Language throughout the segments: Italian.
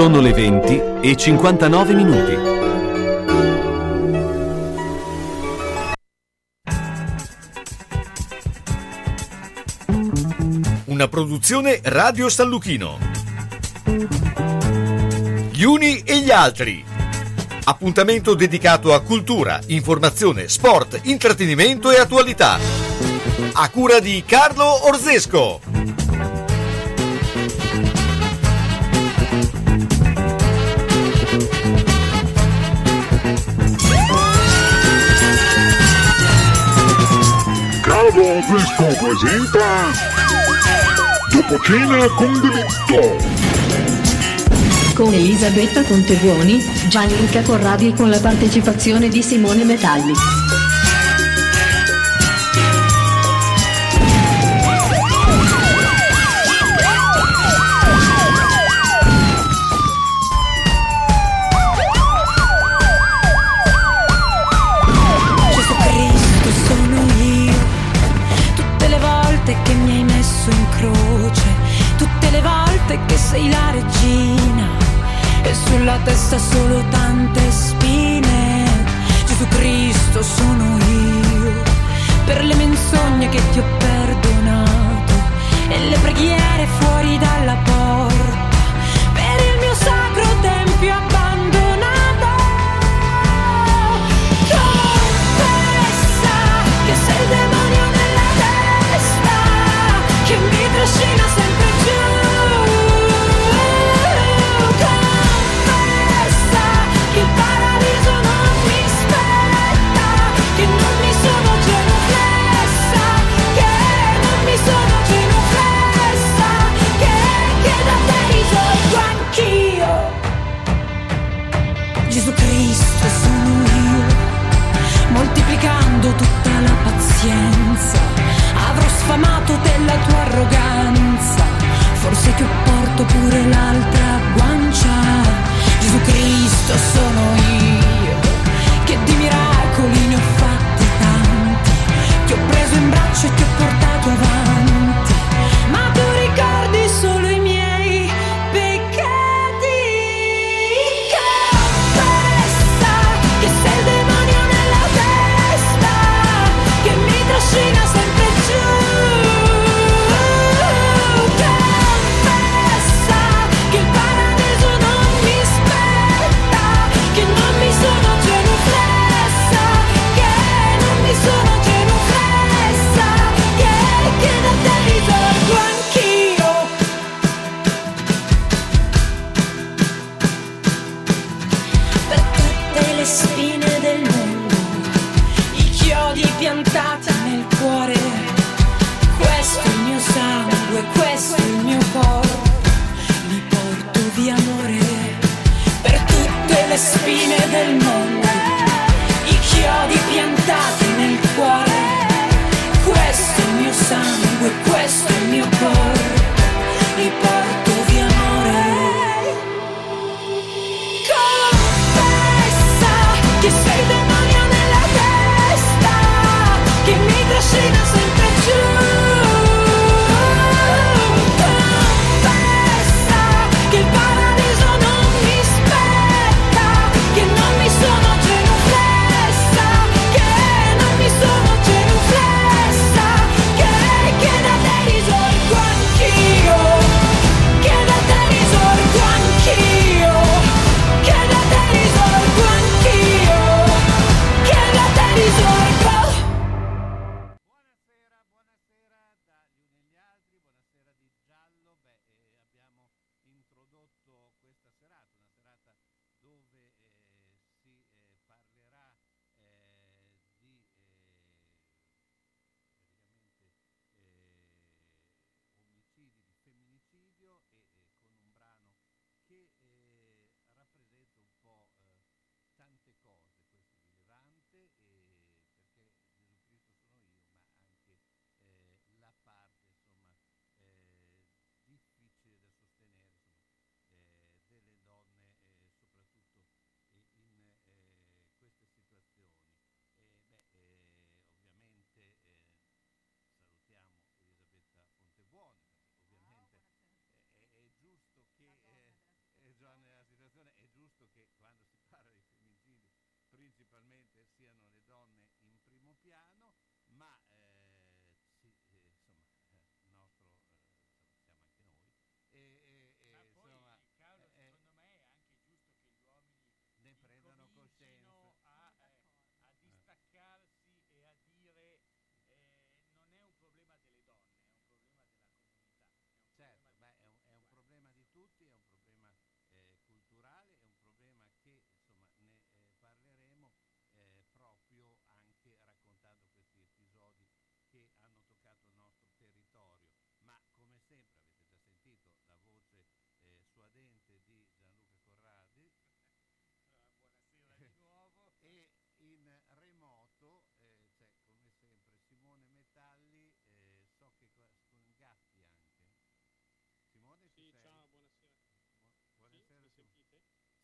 Sono le 20 e 59 minuti. Una produzione Radio San Lucchino. Gli uni e gli altri. Appuntamento dedicato a cultura, informazione, sport, intrattenimento e attualità. A cura di Carlo Orzesco. Disco presenta Dopo cena con delitto con Elisabetta Conteguoni, Gianluca Corradi e con la partecipazione di Simone Metalli.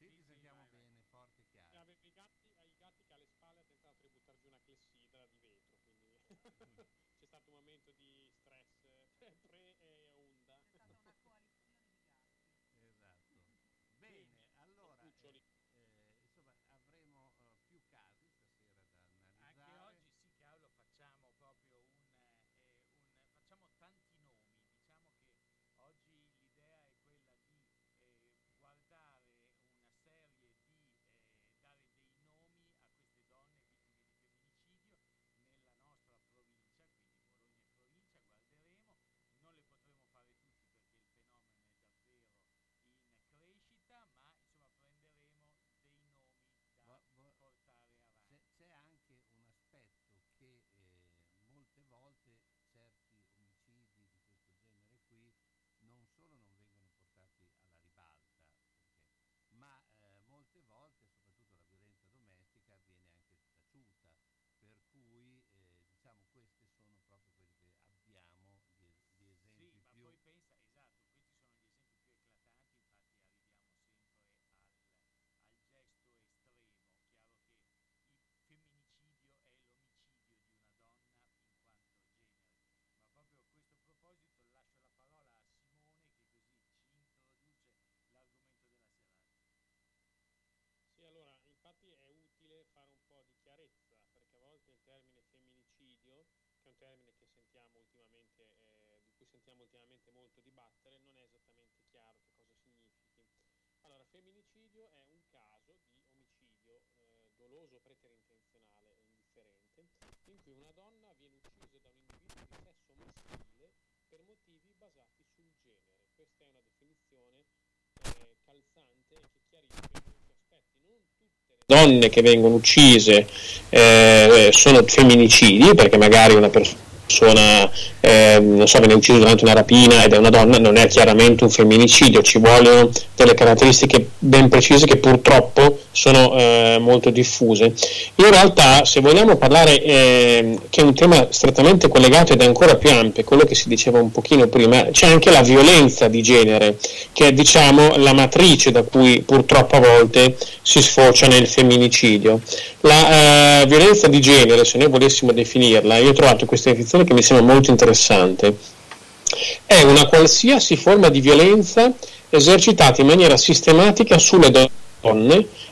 Sì, ti sentiamo vai, vai. bene, forte e Eh, chiaro. avevo i gatti, ai gatti che alle spalle ha tentato di buttare giù una clessidra di vetro, quindi c'è stato un momento di stress eh, pre e onda. C'è stata una coalizione di gatti. Esatto. Bene, allora, eh, eh, insomma, avremo eh, più casi stasera da analizzare. Anche oggi sì, Carlo, facciamo proprio un, eh, un- facciamo tanti nomi. Diciamo che oggi l'idea è quella di eh, guardare una serie di eh, dare dei nomi a queste donne vittime di femminicidio nella nostra provincia, quindi Bologna e provincia, guarderemo. Non le potremo fare tutti perché il fenomeno è davvero in crescita, ma insomma prenderemo dei nomi da Vo- vo- portare avanti. C'è, c'è anche un aspetto che eh, molte volte certi omicidi di questo genere qui non solo non vengono portati alla ribalta, perché- ma eh, molte volte, soprattutto la violenza domestica, viene anche taciuta, per cui eh, diciamo questi sono proprio quelli che abbiamo gli, es- gli esempi Sì, ma più... poi pensa, esatto, questi sono gli esempi più eclatanti, infatti arriviamo sempre al, al gesto estremo. Chiaro che il femminicidio è l'omicidio di una donna in quanto genere. Ma proprio a questo proposito lascio la parola a Simone che così ci introduce l'argomento della serata. Sì, allora, infatti è utile fare un po' di chiarezza, perché a volte il termine femminicidio, che è un termine ultimamente, eh, di cui sentiamo ultimamente molto dibattere, non è esattamente chiaro che cosa significhi. Allora, femminicidio è un caso di omicidio eh, doloso, preterintenzionale e indifferente, in cui una donna viene uccisa da un individuo di sesso maschile per motivi basati sul genere. Questa è una definizione eh, calzante che chiarisce molti aspetti. Non tutte le donne che vengono uccise eh, sono femminicidi, perché magari una persona eh, non so, viene uccisa durante una rapina ed è una donna, non è chiaramente un femminicidio, ci vogliono delle caratteristiche ben precise che purtroppo sono eh, molto diffuse. In realtà, se vogliamo parlare, eh, che è un tema strettamente collegato ed è ancora più ampio, quello che si diceva un pochino prima, c'è anche la violenza di genere, che è diciamo la matrice da cui purtroppo a volte si sfocia nel femminicidio. La eh, violenza di genere, se noi volessimo definirla, io ho trovato questa definizione che mi sembra molto interessante, è una qualsiasi forma di violenza esercitata in maniera sistematica sulle donne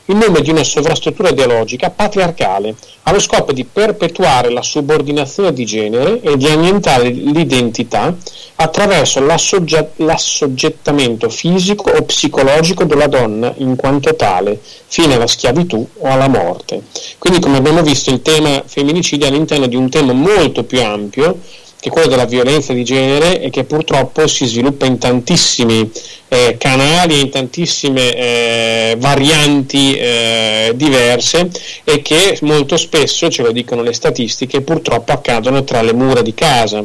in nome di una sovrastruttura ideologica patriarcale, allo scopo di perpetuare la subordinazione di genere e di annientare l'identità attraverso l'assoggia- l'assoggettamento fisico o psicologico della donna in quanto tale, fino alla schiavitù o alla morte. Quindi, come abbiamo visto, il tema femminicidio è all'interno di un tema molto più ampio che è quello della violenza di genere e che purtroppo si sviluppa in tantissimi eh, canali, in tantissime eh, varianti eh, diverse e che molto spesso, ce lo dicono le statistiche, purtroppo accadono tra le mura di casa.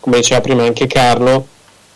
Come diceva prima anche Carlo,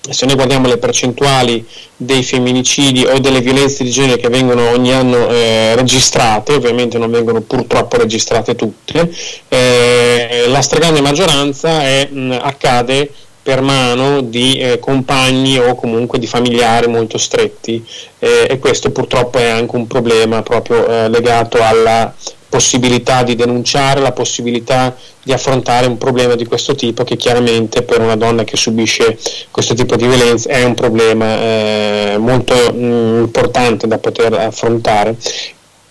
se noi guardiamo le percentuali dei femminicidi o delle violenze di genere che vengono ogni anno eh, registrate, ovviamente non vengono purtroppo registrate tutte, eh, la stragrande maggioranza è, mh, accade per mano di eh, compagni o comunque di familiari molto stretti eh, e questo purtroppo è anche un problema proprio eh, legato alla possibilità di denunciare, la possibilità di affrontare un problema di questo tipo che chiaramente per una donna che subisce questo tipo di violenza è un problema eh, molto mh, importante da poter affrontare.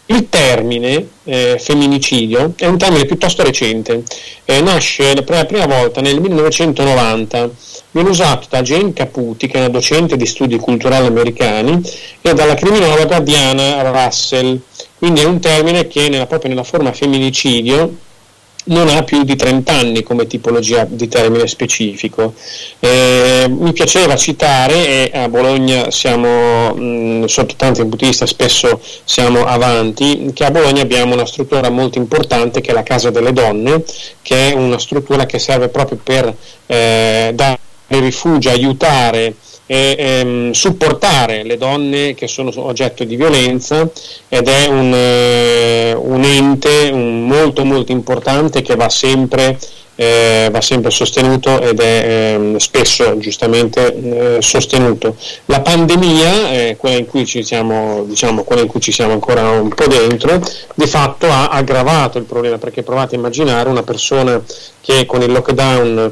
Il termine eh, femminicidio è un termine piuttosto recente, eh, nasce per la prima volta nel 1990, viene usato da Jane Caputi, che è una docente di studi culturali americani, e dalla criminologa Diana Russell, quindi è un termine che nella, proprio nella forma femminicidio non ha più di 30 anni come tipologia di termine specifico. Eh, mi piaceva citare, e a Bologna siamo, mh, sotto tanti di vista, spesso siamo avanti, che a Bologna abbiamo una struttura molto importante che è la Casa delle Donne, che è una struttura che serve proprio per eh, dare rifugio, aiutare e ehm, supportare le donne che sono oggetto di violenza ed è un, eh, un ente un molto molto importante che va sempre, eh, va sempre sostenuto ed è ehm, spesso giustamente eh, sostenuto. La pandemia, eh, quella, in siamo, diciamo, quella in cui ci siamo ancora un po' dentro, di fatto ha aggravato il problema perché provate a immaginare una persona che con il lockdown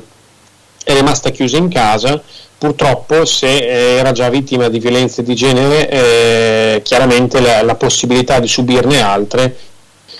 è rimasta chiusa in casa purtroppo se era già vittima di violenze di genere eh, chiaramente la, la, possibilità di subirne altre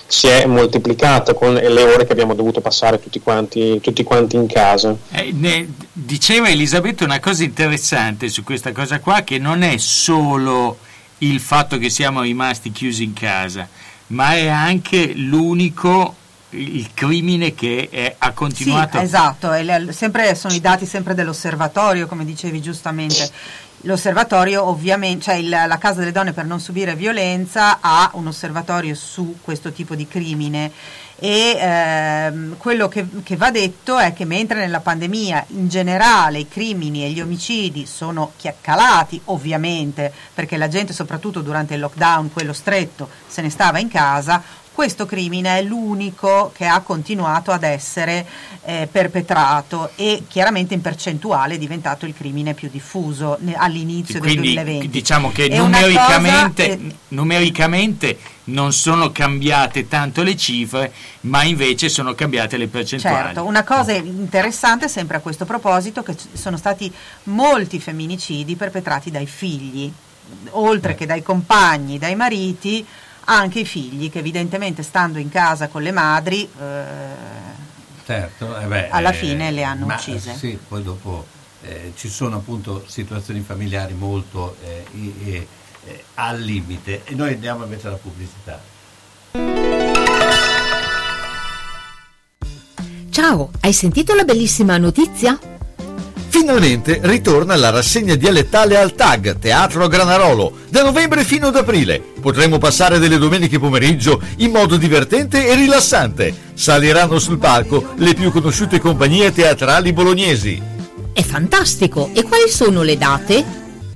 si è moltiplicata con le ore che abbiamo dovuto passare tutti quanti, tutti quanti in casa. Eh, ne, diceva Elisabetta una cosa interessante su questa cosa qua che non è solo il fatto che siamo rimasti chiusi in casa ma è anche l'unico il crimine che è, ha continuato. Sì, esatto, sempre, sono i dati sempre dell'osservatorio, come dicevi giustamente. L'osservatorio ovviamente, cioè il, la Casa delle Donne per non subire violenza ha un osservatorio su questo tipo di crimine e ehm, quello che, che, va detto è che mentre nella pandemia in generale i crimini e gli omicidi sono calati ovviamente perché la gente soprattutto durante il lockdown, quello stretto, se ne stava in casa, questo crimine è l'unico che ha continuato ad essere eh, perpetrato e chiaramente in percentuale è diventato il crimine più diffuso all'inizio Quindi, del 2020. Diciamo che numericamente, è... numericamente, non sono cambiate tanto le cifre, ma invece sono cambiate le percentuali. Certo, una cosa interessante sempre a questo proposito che sono stati molti femminicidi perpetrati dai figli, oltre che dai compagni, dai mariti anche i figli che evidentemente stando in casa con le madri eh, certo, eh beh, alla eh, fine le hanno ma, uccise. Sì, poi dopo eh, ci sono appunto situazioni familiari molto eh, al limite e noi andiamo invece alla pubblicità. Ciao, hai sentito la bellissima notizia? Finalmente ritorna la rassegna dialettale al TAG, Teatro Granarolo, da novembre fino ad aprile. Potremo passare delle domeniche pomeriggio in modo divertente e rilassante. Saliranno sul palco le più conosciute compagnie teatrali bolognesi. È fantastico! E quali sono le date?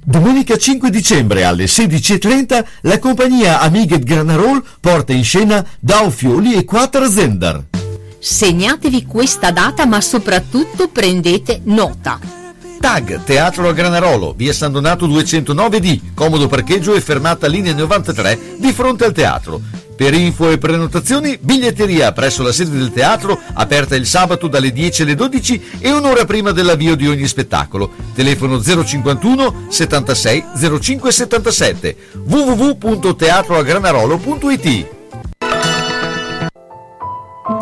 Domenica 5 dicembre alle 16.30 la compagnia Amighet Granarol porta in scena Dao Fioli e Quattro Zendar. Segnatevi questa data ma soprattutto prendete nota. TAG Teatro a Granarolo, via San Donato 209D, comodo parcheggio e fermata linea 93 di fronte al teatro. Per info e prenotazioni, biglietteria presso la sede del teatro, aperta il sabato dalle 10 alle 12 e un'ora prima dell'avvio di ogni spettacolo. Telefono 051 76 05 77 www.teatroagranarolo.it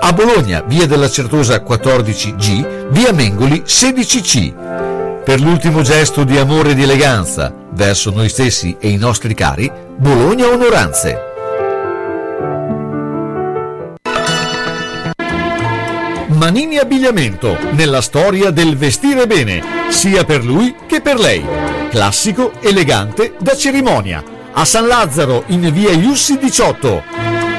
a Bologna, via della Certosa 14G, via Mengoli 16C. Per l'ultimo gesto di amore e di eleganza verso noi stessi e i nostri cari, Bologna Onoranze. Manini Abbigliamento, nella storia del vestire bene, sia per lui che per lei. Classico, elegante, da cerimonia. A San Lazzaro, in via Iussi 18.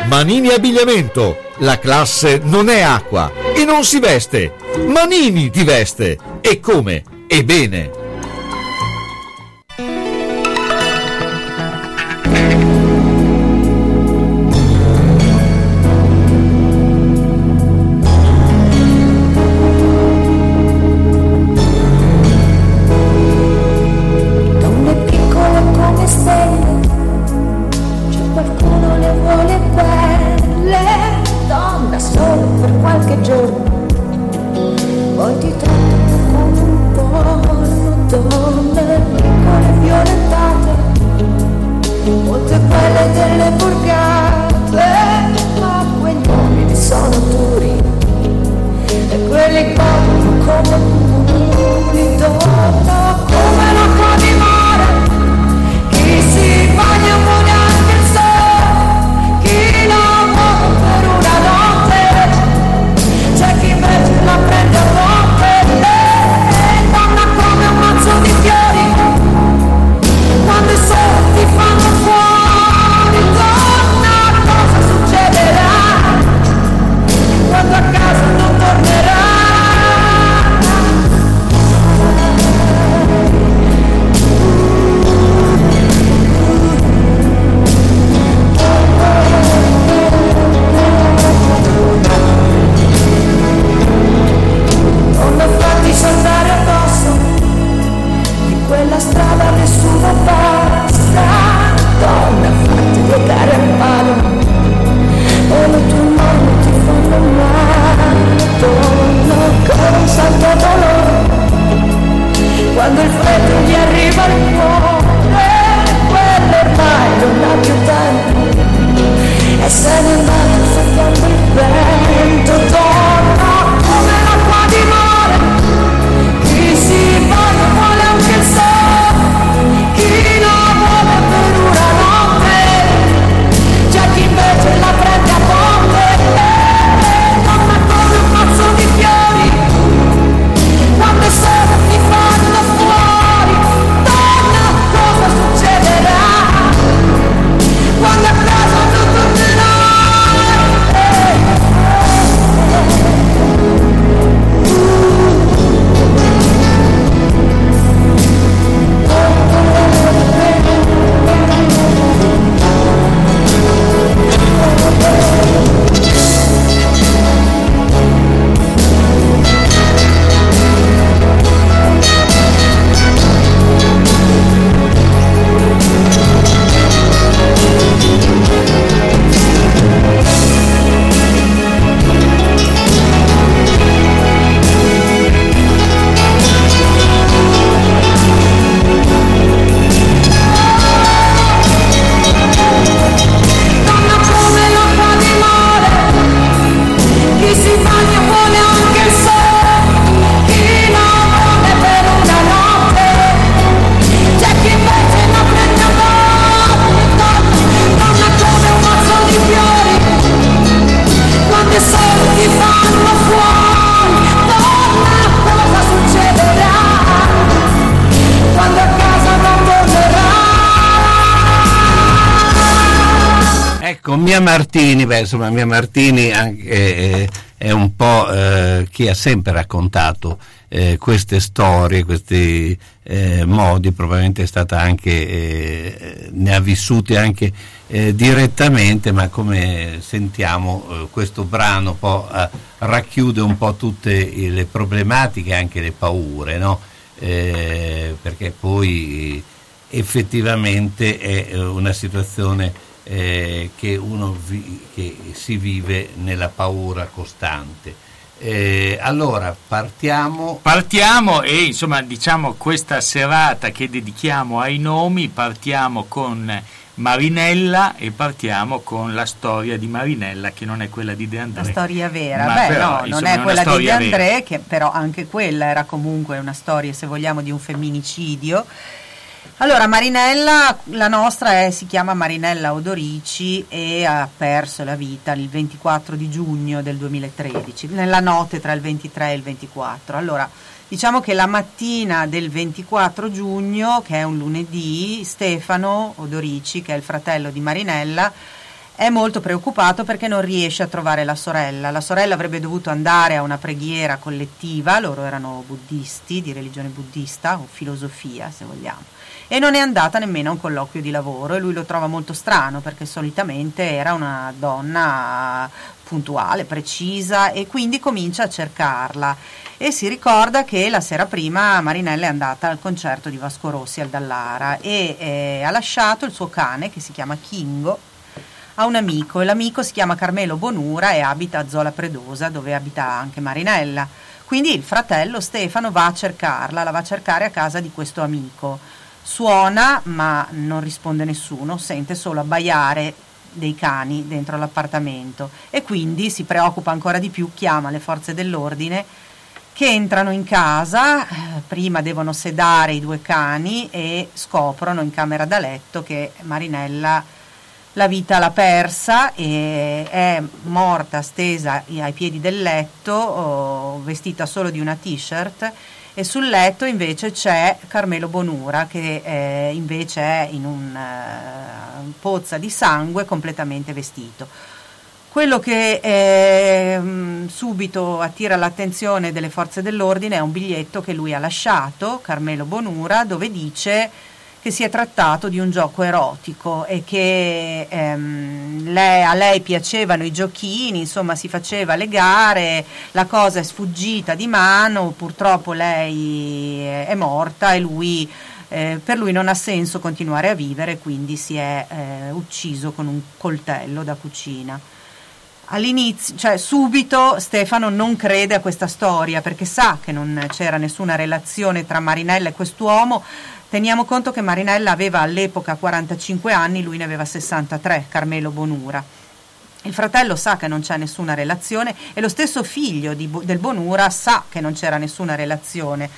Manini Abbigliamento, la classe non è acqua e non si veste. Manini ti veste. E come? E bene. Beh, insomma, Mia Martini anche, eh, è un po' eh, chi ha sempre raccontato eh, queste storie, questi eh, modi, probabilmente è stata anche, eh, ne ha vissute anche eh, direttamente, ma come sentiamo eh, questo brano eh, racchiude un po' tutte le problematiche, anche le paure, no? Eh, perché poi effettivamente è eh, una situazione eh, che uno vi- che si vive nella paura costante. Eh, allora partiamo. Partiamo e insomma diciamo questa serata che dedichiamo ai nomi, partiamo con Marinella e partiamo con la storia di Marinella che non è quella di De André. La storia vera, Ma beh però, no, non insomma, è una quella di De storia vera. André, che però anche quella era comunque una storia, se vogliamo, di un femminicidio. Allora, Marinella, la nostra è- si chiama Marinella Odorici e ha perso la vita il 24 di giugno del 2013, nella notte tra il 23 e il 24. Allora, diciamo che la mattina del 24 giugno, che è un lunedì, Stefano Odorici, che è il fratello di Marinella, è molto preoccupato perché non riesce a trovare la sorella. La sorella avrebbe dovuto andare a una preghiera collettiva, loro erano buddisti, di religione buddista o filosofia, se vogliamo. E non è andata nemmeno a un colloquio di lavoro e lui lo trova molto strano perché solitamente era una donna puntuale, precisa e quindi comincia a cercarla e si ricorda che la sera prima Marinella è andata al concerto di Vasco Rossi al Dallara e eh, ha lasciato il suo cane che si chiama Kingo a un amico e l'amico si chiama Carmelo Bonura e abita a Zola Predosa dove abita anche Marinella. Quindi il fratello Stefano va a cercarla, la va a cercare a casa di questo amico. Suona ma non risponde nessuno, sente solo abbaiare dei cani dentro l'appartamento e quindi si preoccupa ancora di più, chiama le forze dell'ordine che entrano in casa, eh, prima devono sedare i due cani e scoprono in camera da letto che Marinella la vita l'ha persa e è morta stesa ai piedi del letto, oh, vestita solo di una t-shirt e sul letto invece c'è Carmelo Bonura che eh, invece è in un eh, pozza di sangue completamente vestito. Quello che ehm, subito attira l'attenzione delle forze dell'ordine è un biglietto che lui ha lasciato, Carmelo Bonura, dove dice che si è trattato di un gioco erotico e che ehm, lei- a lei piacevano i giochini, insomma si faceva le gare, la cosa è sfuggita di mano, purtroppo lei è morta e lui, eh, per lui non ha senso continuare a vivere, quindi si è eh, ucciso con un coltello da cucina. All'inizio, cioè subito Stefano non crede a questa storia perché sa che non c'era nessuna relazione tra Marinella e quest'uomo. Teniamo conto che Marinella aveva all'epoca 45 anni, lui ne aveva 63, Carmelo Bonura. Il fratello sa che non c'è nessuna relazione e lo stesso figlio di del Bonura sa che non c'era nessuna relazione,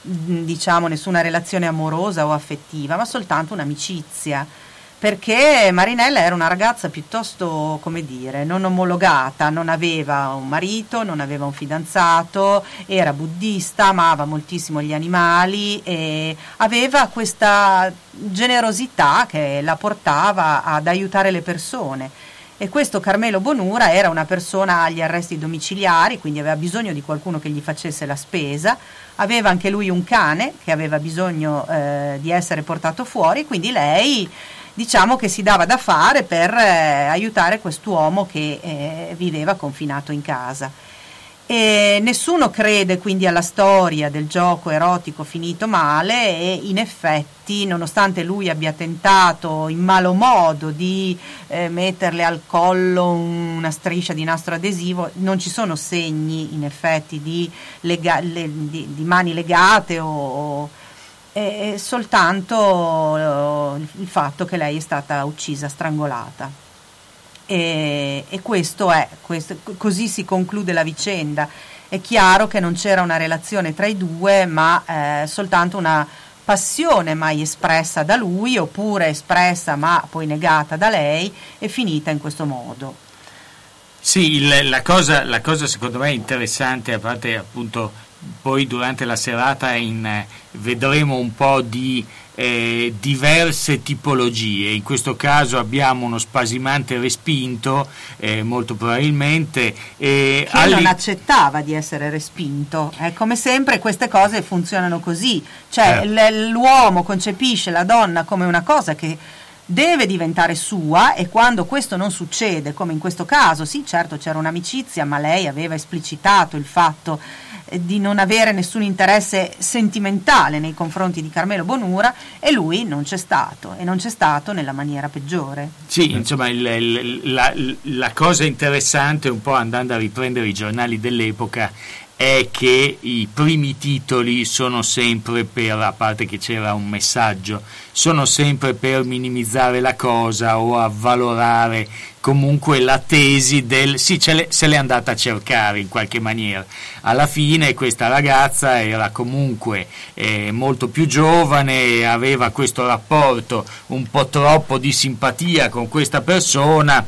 diciamo nessuna relazione amorosa o affettiva, ma soltanto un'amicizia. Perché Marinella era una ragazza piuttosto, come dire, non omologata, non aveva un marito, non aveva un fidanzato, era buddista, amava moltissimo gli animali e aveva questa generosità che la portava ad aiutare le persone. E questo Carmelo Bonura era una persona agli arresti domiciliari, quindi aveva bisogno di qualcuno che gli facesse la spesa, aveva anche lui un cane che aveva bisogno eh, di essere portato fuori, quindi lei diciamo che si dava da fare per eh, aiutare quest'uomo che eh, viveva confinato in casa. E nessuno crede quindi alla storia del gioco erotico finito male e in effetti, nonostante lui abbia tentato in malo modo di eh, metterle al collo una striscia di nastro adesivo, non ci sono segni in effetti di, lega- le- di- di mani legate o, è soltanto eh, il fatto che lei è stata uccisa, strangolata. E, e questo è, questo- così si conclude la vicenda. È chiaro che non c'era una relazione tra i due, ma eh, soltanto una passione mai espressa da lui, oppure espressa ma poi negata da lei, e finita in questo modo. Sì, il- la, cosa, la cosa secondo me interessante, a parte appunto poi durante la serata in, eh, vedremo un po' di eh, diverse tipologie. In questo caso abbiamo uno spasimante respinto, eh, molto probabilmente. E che all'i- non accettava di essere respinto. Eh, come sempre queste cose funzionano così, cioè Certo. l- l'uomo concepisce la donna come una cosa che deve diventare sua e quando questo non succede, come in questo caso, sì certo c'era un'amicizia, ma lei aveva esplicitato il fatto eh, di non avere nessun interesse sentimentale nei confronti di Carmelo Bonura e lui non c'è stato e non c'è stato nella maniera peggiore. Sì, insomma, il- il- la, la cosa interessante, un po' andando a riprendere i giornali dell'epoca, è che i primi titoli sono sempre per, a parte che c'era un messaggio, sono sempre per minimizzare la cosa o avvalorare comunque la tesi del sì, l'è- se l'è andata a cercare in qualche maniera. Alla fine questa ragazza era comunque eh, molto più giovane, aveva questo rapporto un po' troppo di simpatia con questa persona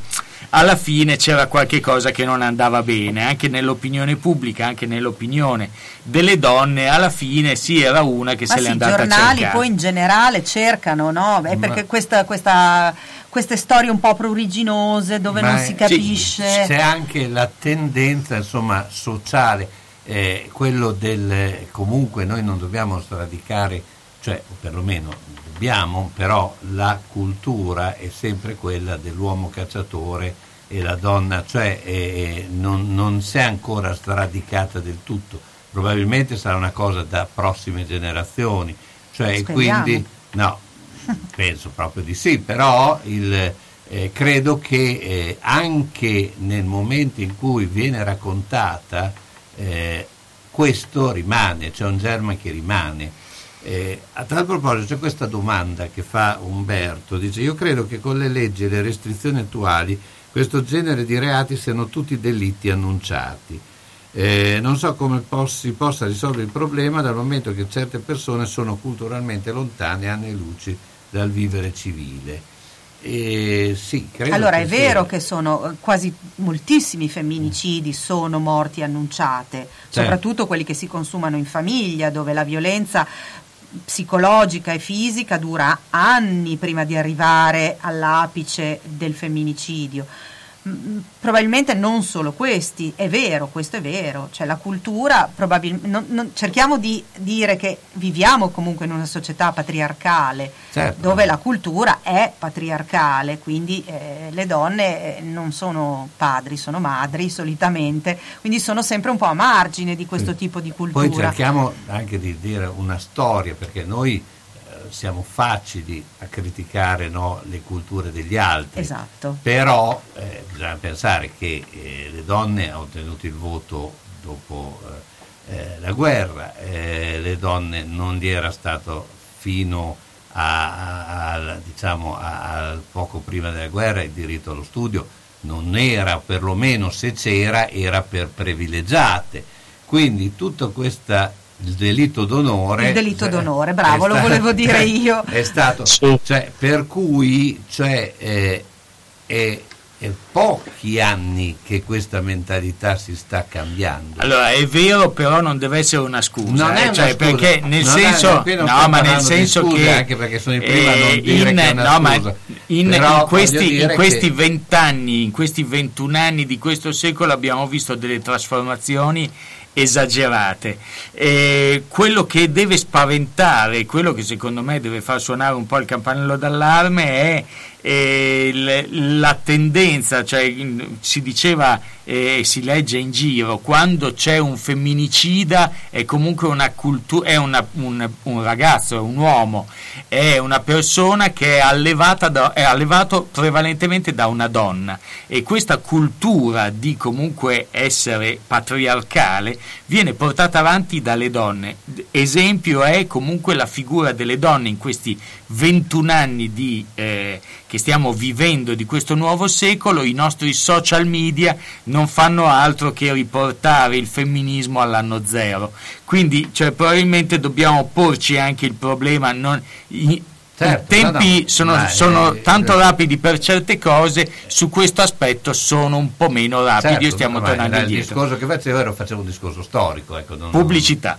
alla fine c'era qualche cosa che non andava bene, anche nell'opinione pubblica, anche nell'opinione delle donne, alla fine sì era una che Ma se sì, l'è i andata a giornali cercare. poi in generale cercano, no? È perché questa, questa- queste storie un po' pruriginose dove Ma non si capisce. C'è anche la tendenza insomma, sociale, eh, quello del comunque noi non dobbiamo sradicare, cioè perlomeno dobbiamo, però la cultura è sempre quella dell'uomo cacciatore e la donna, cioè eh, non, non si è ancora sradicata del tutto, probabilmente sarà una cosa da prossime generazioni, cioè quindi no, penso proprio di sì, però il, eh, credo che eh, anche nel momento in cui viene raccontata eh, questo rimane, c'è un germe che rimane. Eh, a tal proposito c'è questa domanda che fa Umberto, dice io credo che con le leggi e le restrizioni attuali questo genere di reati siano tutti delitti annunciati. Eh, non so come pos- si possa risolvere il problema dal momento che certe persone sono culturalmente lontane anni luci dal vivere civile. Eh, sì, credo Allora è sia- vero che sono eh, quasi moltissimi femminicidi sono morti annunciate, soprattutto quelli che si consumano in famiglia, dove la violenza psicologica e fisica dura anni prima di arrivare all'apice del femminicidio. Mm, Probabilmente non solo questi, è vero, questo è vero, cioè la cultura, probabil- non- non- cerchiamo di dire che viviamo comunque in una società patriarcale, Certo. dove la cultura è patriarcale, quindi eh, le donne eh, non sono padri, sono madri solitamente, quindi sono sempre un po' a margine di questo tipo di cultura. Poi cerchiamo anche di dire una storia, perché noi siamo facili a criticare no, le culture degli altri. Esatto. Però eh, bisogna pensare che eh, le donne hanno ottenuto il voto dopo eh, eh, la guerra, eh, le donne non gli era stato fino a, a- al- diciamo, a- poco prima della guerra il diritto allo studio, non era, perlomeno se c'era, era per privilegiate. Quindi tutto questo il delitto d'onore Il delitto cioè, d'onore, bravo, è lo sta- volevo dire io. è stato cioè, per cui cioè, eh, è, è pochi anni che questa mentalità si sta cambiando Allora, è vero, però non deve essere una scusa. Non è eh, una cioè, scusa. perché nel Non è- senso, non no, ma nel senso scuse, che anche perché sono i primi a non eh, dire in, che è una no, ma scusa. in, Però in questi, in questi che- vent'anni, in questi 21 anni di questo secolo abbiamo visto delle trasformazioni esagerate. Eh, quello che deve spaventare, quello che secondo me deve far suonare un po' il campanello d'allarme è eh, la tendenza, cioè si diceva e si legge in giro, quando c'è un femminicida è comunque una cultura, è una- un, un ragazzo, è un uomo, è una persona che è, allevata da- è allevato prevalentemente da una donna e questa cultura di comunque essere patriarcale viene portata avanti dalle donne. Esempio è comunque la figura delle donne in questi 21 anni di, eh, che stiamo vivendo di questo nuovo secolo, i nostri social media non fanno altro che riportare il femminismo all'anno zero. Quindi cioè, probabilmente dobbiamo porci anche il problema. Non, i, Certo, I tempi no, no, sono, sono eh, tanto eh. rapidi per certe cose, su questo aspetto sono un po' meno rapidi Certo, e stiamo tornando il indietro. discorso che facevo era facevo un discorso storico ecco, non- Pubblicità.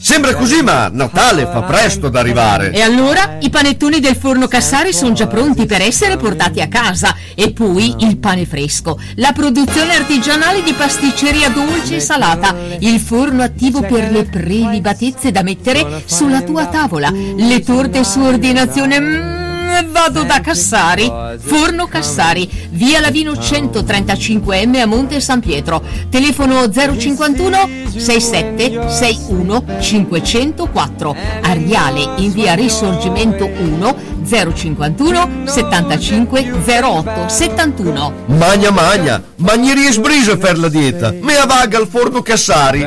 Sembra così, ma Natale fa presto ad arrivare. E allora i panettoni del forno Cassari sono già pronti per essere portati a casa. E poi il pane fresco, la produzione artigianale di pasticceria dolce e salata, il forno attivo per le prelibatezze da mettere sulla tua tavola, le torte su ordinazione. mm, vado da Cassari. Forno Cassari, via Lavino 135M a Monte San Pietro. Telefono 051 67 61 504. Ariale in via Risorgimento 1 051 75 08 71. Magna magna, magnieri e sbrise per la dieta. Mea vaga al forno Cassari.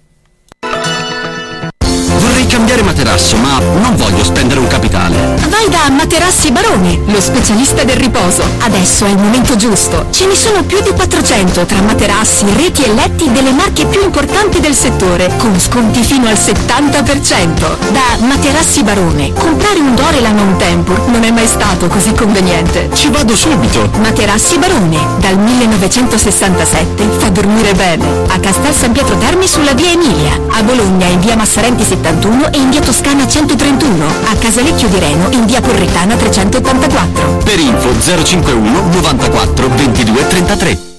Cambiare materasso, ma non voglio spendere un capitale. Vai da Materassi Barone, lo specialista del riposo. Adesso è il momento giusto. Ce ne sono più di 400 tra materassi, reti e letti delle marche più importanti del settore, con sconti fino al 70%. Da Materassi Barone, comprare un Dorelan o un Tempur non è mai stato così conveniente. Ci vado subito. Materassi Barone, dal 1967 fa dormire bene. A Castel San Pietro Termi sulla via Emilia, a Bologna in via Massarenti 71 e in via Toscana 131, a Casalecchio di Reno in via Porrettana 384. Per info 051 94 22 33.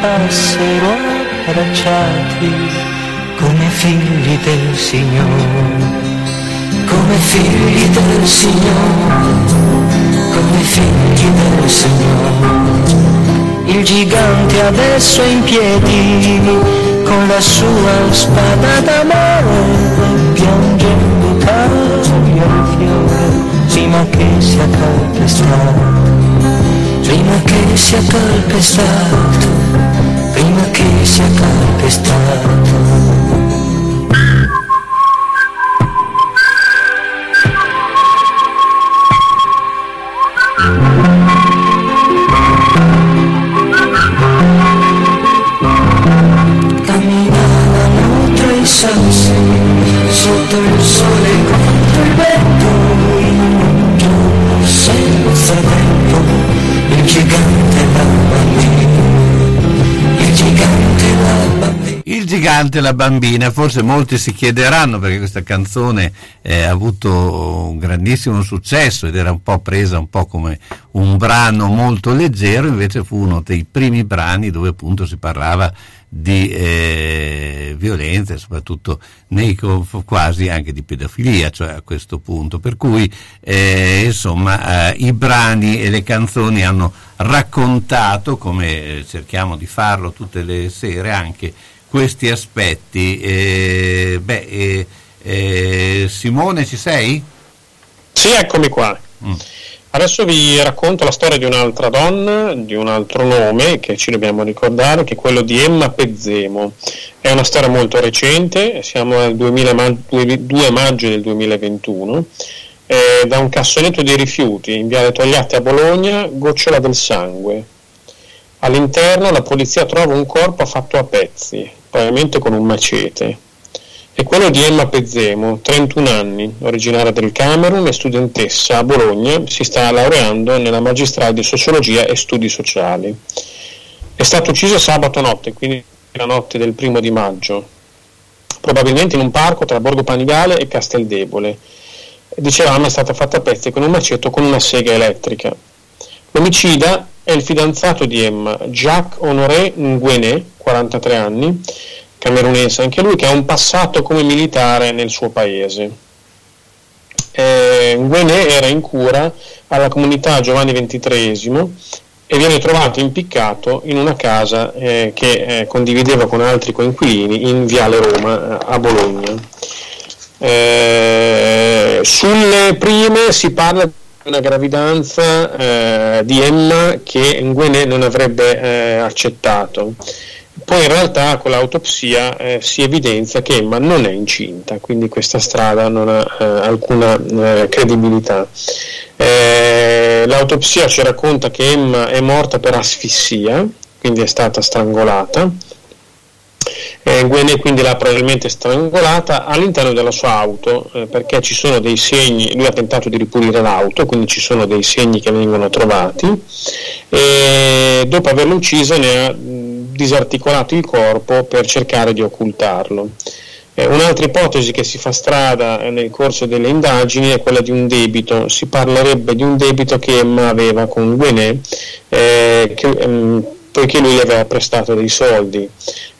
Passero abbracciati come figli del Signore, come figli del Signore, come figli del Signore. Il gigante adesso è in piedi con la sua spada d'amore, piangendo taglia il fiore prima che sia calpestato, che sia calpestato, prima che sia calpestato. Il gigante e la bambina, forse molti si chiederanno perché questa canzone eh, ha avuto un grandissimo successo ed era un po' presa un po' come un brano molto leggero, invece fu uno dei primi brani dove appunto si parlava di eh, violenza, soprattutto nei quasi anche di pedofilia, cioè a questo punto. Per cui eh, insomma eh, i brani e le canzoni hanno raccontato, come eh, cerchiamo di farlo tutte le sere, anche questi aspetti. Eh, beh, eh, eh, Simone, ci sei? Sì, eccomi qua. Adesso vi racconto la storia di un'altra donna, di un altro nome che ci dobbiamo ricordare, che è quello di Emma Pezzemo. È una storia molto recente, siamo al 2000 ma- 2 maggio del 2021. eh, da un cassonetto dei rifiuti in Viale Togliatti a Bologna, gocciola del sangue. All'interno la polizia trova un corpo fatto a pezzi, probabilmente con un macete. È quello di Emma Pezzemo, 31 anni, originaria del Camerun e studentessa a Bologna, si sta laureando nella magistrale di sociologia e studi sociali. È stata uccisa sabato notte, quindi la notte del primo di maggio, probabilmente in un parco tra Borgo Panigale e Casteldebole. Dicevamo è stata fatta a pezzi con un macetto con una sega elettrica. L'omicida è il fidanzato di Emma, Jacques Honoré Nguené, 43 anni, camerunese anche lui, che ha un passato come militare nel suo paese. Eh, Nguené era in cura alla comunità Giovanni XXIII e viene trovato impiccato in una casa eh, che eh, condivideva con altri coinquilini in Viale Roma eh, a Bologna. Eh, sulle prime si parla una gravidanza eh, di Emma che Nguené non avrebbe eh, accettato. poi in realtà con l'autopsia eh, si evidenzia che Emma non è incinta, quindi questa strada non ha eh, alcuna eh, credibilità. Eh, l'autopsia ci racconta che Emma è morta per asfissia, quindi è stata strangolata. Eh, Gwen quindi l'ha probabilmente strangolata all'interno della sua auto eh, perché ci sono dei segni, lui ha tentato di ripulire l'auto, quindi ci sono dei segni che vengono trovati e dopo averlo ucciso ne ha disarticolato il corpo per cercare di occultarlo. Eh, un'altra ipotesi che si fa strada eh, nel corso delle indagini è quella di un debito, si parlerebbe di un debito che Emma aveva con Gwenet, eh, che, ehm, poiché lui le aveva prestato dei soldi.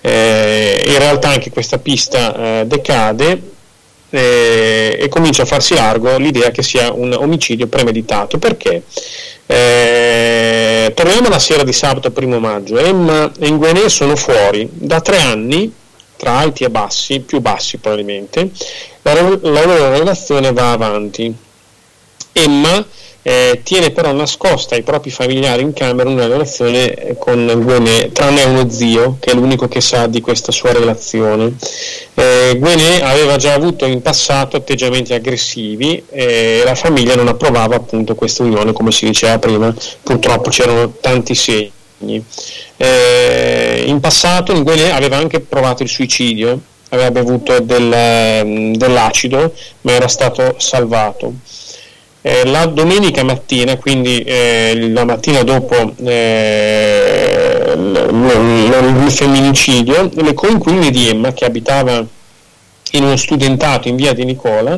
Eh, in realtà anche questa pista eh, decade eh, e comincia a farsi largo l'idea che sia un omicidio premeditato. Perché? Eh, torniamo alla sera di sabato 1 maggio. Emma e Gwenet sono fuori da tre anni, tra alti e bassi, più bassi probabilmente, la, la loro relazione va avanti. Emma eh, tiene però nascosta ai propri familiari in camera una relazione eh, con Gwenet, tranne uno zio che è l'unico che sa di questa sua relazione. Eh, Gwenet aveva già avuto in passato atteggiamenti aggressivi e la famiglia non approvava appunto questa unione, come si diceva prima, purtroppo c'erano tanti segni. Eh, in passato Gwenet aveva anche provato il suicidio, aveva bevuto del, dell'acido ma era stato salvato. Eh, la domenica mattina, quindi eh, la mattina dopo eh, l- il femminicidio, le coinquiline di Emma, che abitava in uno studentato in via di Nicola,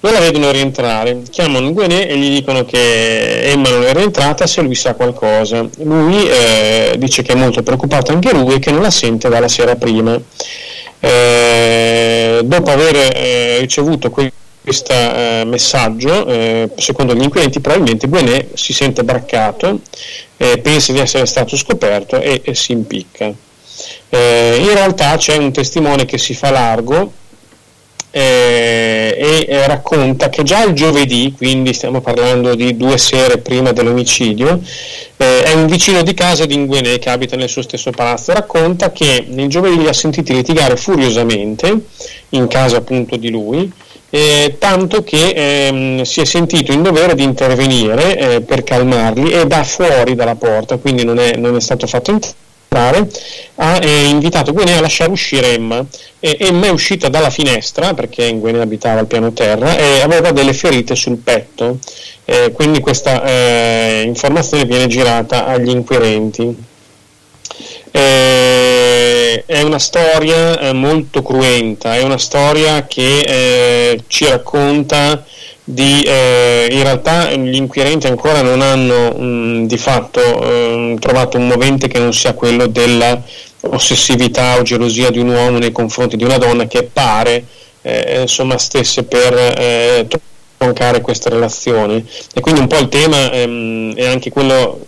non la vedono rientrare, chiamano Gwenet e gli dicono che Emma non è rientrata se lui sa qualcosa. Lui eh, dice che è molto preoccupato anche lui e che non la sente dalla sera prima. Eh, dopo aver eh, ricevuto quei questo eh, messaggio, eh, secondo gli inquirenti, probabilmente Gwenet si sente braccato, eh, pensa di essere stato scoperto e, e si impicca. Eh, in realtà c'è un testimone che si fa largo eh, e racconta che già il giovedì, quindi stiamo parlando di due sere prima dell'omicidio, eh, è un vicino di casa di Nguene che abita nel suo stesso palazzo, racconta che il giovedì li ha sentiti litigare furiosamente in casa appunto di lui eh, tanto che ehm, si è sentito in dovere di intervenire eh, per calmarli e da fuori dalla porta, quindi non è, non è stato fatto entrare, ha eh, invitato Gwenè a lasciare uscire Emma. Emma è uscita dalla finestra, perché Gwenè abitava al piano terra, e aveva delle ferite sul petto, eh, quindi questa eh, informazione viene girata agli inquirenti. Eh, è una storia eh, molto cruenta, è una storia che eh, ci racconta di, eh, in realtà gli inquirenti ancora non hanno mh, di fatto ehm, trovato un movente che non sia quello della ossessività o gelosia di un uomo nei confronti di una donna che pare eh, insomma stesse per eh, troncare questa relazione e quindi un po' il tema ehm, è anche quello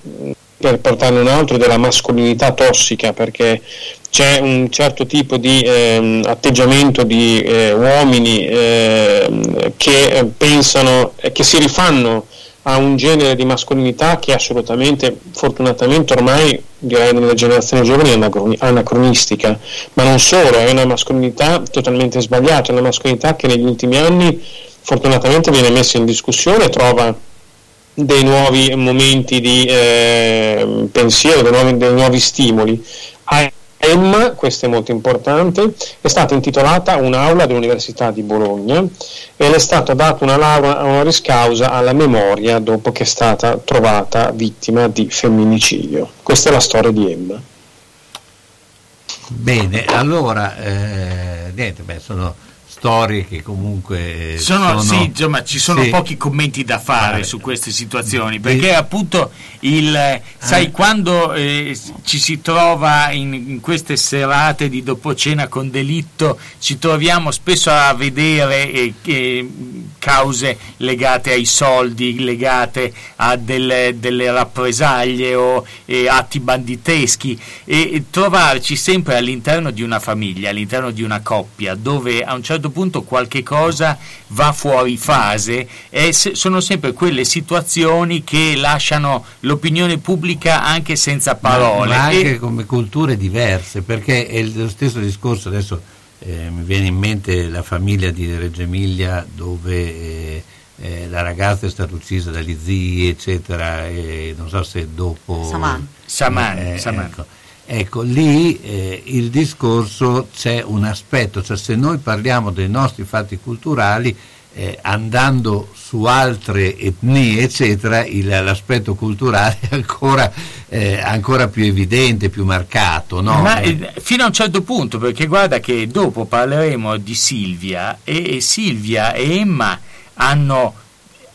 per portarne un altro, della mascolinità tossica, perché c'è un certo tipo di ehm, atteggiamento di eh, uomini ehm, che pensano, e che si rifanno a un genere di mascolinità che assolutamente, fortunatamente ormai direi nelle generazioni giovani è anacronistica, ma non solo, è una mascolinità totalmente sbagliata, è una mascolinità che negli ultimi anni fortunatamente viene messa in discussione trova dei nuovi momenti di eh, pensiero, dei nuovi, dei nuovi stimoli. A Emma, questo è molto importante, è stata intitolata un'aula dell'Università di Bologna e le è stata data una laurea honoris causa alla memoria dopo che è stata trovata vittima di femminicidio. Questa è la storia di Emma. Bene, allora, eh, niente, beh, sono storie che comunque sono, sono sì, insomma, ci sono sì. pochi commenti da fare Ah, su queste situazioni perché appunto il sai Ah. quando eh, ci si trova in, in queste serate di dopo cena con delitto ci troviamo spesso a vedere eh, che, cause legate ai soldi legate a delle, delle rappresaglie o eh, atti banditeschi e, e trovarci sempre all'interno di una famiglia all'interno di una coppia dove a un certo certo punto qualche cosa va fuori fase e se- sono sempre quelle situazioni che lasciano l'opinione pubblica anche senza parole. Ma anche E- come culture diverse, perché è lo stesso discorso, adesso eh, mi viene in mente la famiglia di Reggio Emilia dove eh, eh, la ragazza è stata uccisa dagli zii, eccetera, e non so se dopo... Saman. Saman, Eh, Saman. Ecco, Ecco, lì eh, il discorso c'è un aspetto, cioè se noi parliamo dei nostri fatti culturali, eh, andando su altre etnie, eccetera, il- l'aspetto culturale è ancora, eh, ancora più evidente, più marcato. No? Ma eh, fino a un certo punto, perché guarda che dopo parleremo di Silvia e, e Silvia e Emma hanno,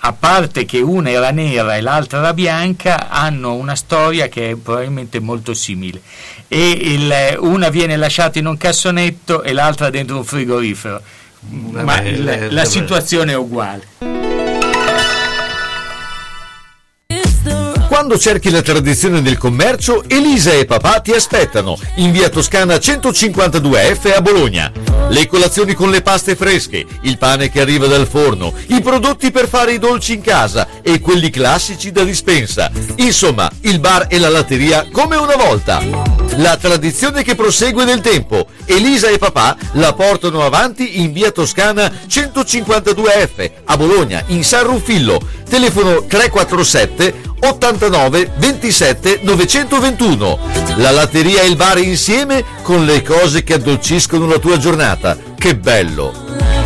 a parte che una era nera e l'altra era bianca, hanno una storia che è probabilmente molto simile. E il- una viene lasciata in un cassonetto e l'altra dentro un frigorifero. Ma Vabbè, il- eh, la vabbè. situazione è uguale. Quando cerchi la tradizione del commercio, Elisa e papà ti aspettano in via Toscana 152F a Bologna. Le colazioni con le paste fresche, il pane che arriva dal forno, i prodotti per fare i dolci in casa e quelli classici da dispensa. Insomma, il bar e la latteria come una volta. La tradizione che prosegue nel tempo. Elisa e papà la portano avanti in via Toscana 152F a Bologna, in San Ruffillo. Telefono 347 89 27 921. La latteria e il bar insieme con le cose che addolciscono la tua giornata. Che bello!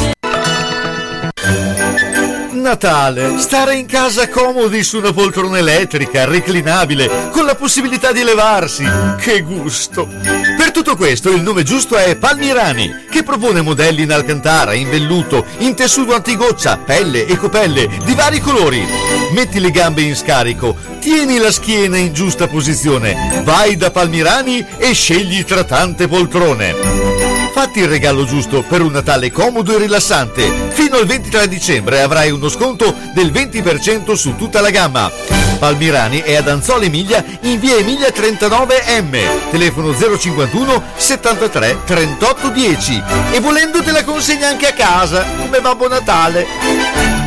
Natale, stare in casa comodi su una poltrona elettrica, reclinabile, con la possibilità di levarsi. Che gusto! Per tutto questo il nome giusto è Palmirani, che propone modelli in alcantara, in velluto, in tessuto antigoccia, pelle e copelle di vari colori. Metti le gambe in scarico, tieni la schiena in giusta posizione, vai da Palmirani e scegli tra tante poltrone. Fatti il regalo giusto per un Natale comodo e rilassante. Fino al 23 dicembre avrai uno sconto del 20% su tutta la gamma. Palmirani è ad Anzola Emilia in via Emilia 39M, telefono 051 73 38 10 e volendo te la consegna anche a casa come Babbo Natale.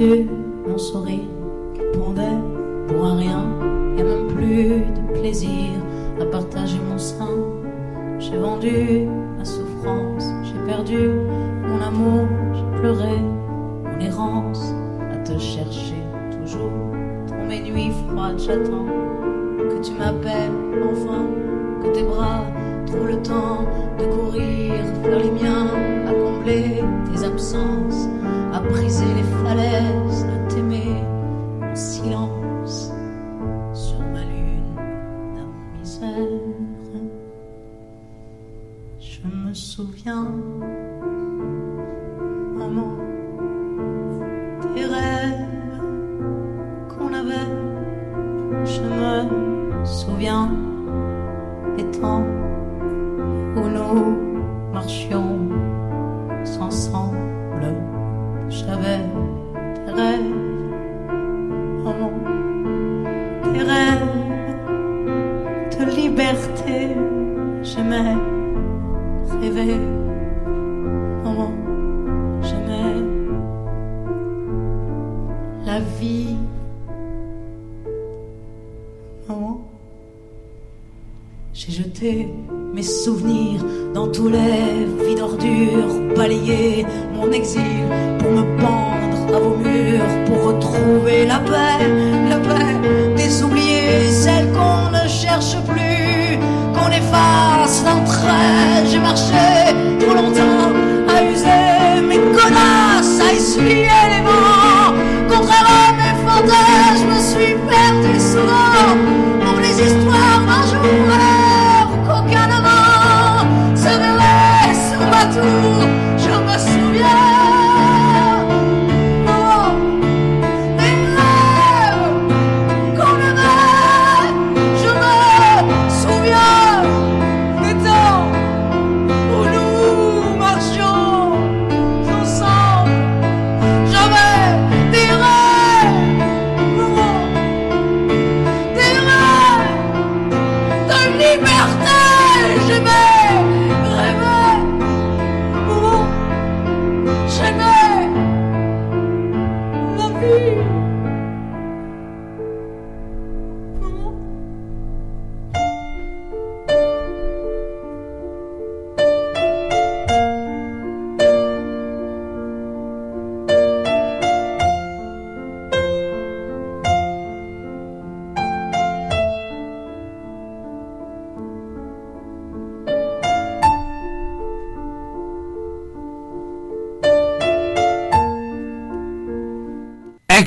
Mon sourire qui pendait pour un rien. A même plus de plaisir à partager mon sein. J'ai vendu ma souffrance, j'ai perdu mon amour, j'ai pleuré mon errance à te chercher toujours. Dans mes nuits froides, j'attends que tu m'appelles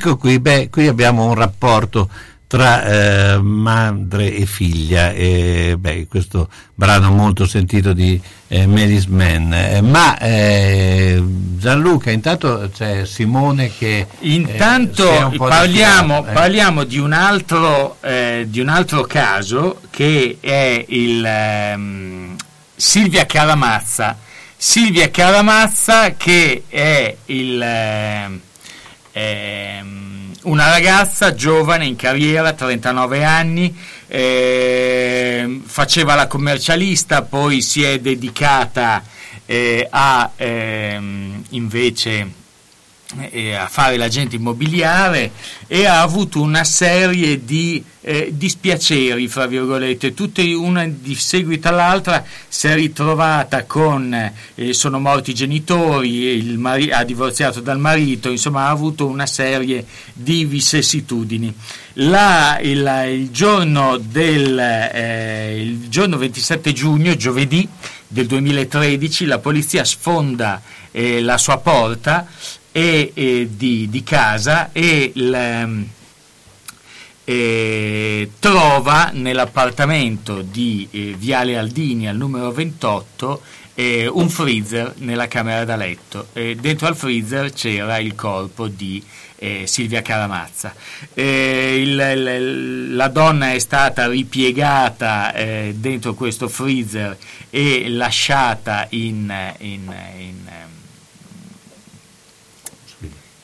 Ecco qui, beh, qui abbiamo un rapporto tra eh, madre e figlia, e, beh, questo brano molto sentito di eh, Melis Man. Eh, ma eh, Gianluca, intanto c'è Simone che... eh, Intanto parliamo, eh. parliamo di, un altro, eh, di un altro caso che è il ehm, Silvia Caramazza. Silvia Caramazza che è il, ehm, una ragazza giovane in carriera, 39 anni, ehm, faceva la commercialista, poi si è dedicata eh, a ehm, invece eh, a fare l'agente immobiliare e ha avuto una serie di eh, dispiaceri, fra virgolette, tutte una di seguito all'altra si è ritrovata con, eh, sono morti i genitori, mari- ha divorziato dal marito, insomma ha avuto una serie di vicissitudini. La- il, il giorno del, eh, il giorno 27 giugno, giovedì del 2013, la polizia sfonda eh, la sua porta e, e di, di casa e il, eh, trova nell'appartamento di eh, Viale Aldini al numero 28 eh, un freezer nella camera da letto e dentro al freezer c'era il corpo di eh, Silvia Caramazza. Eh, il- il- la donna è stata ripiegata eh, dentro questo freezer e lasciata in, in- in, ehm,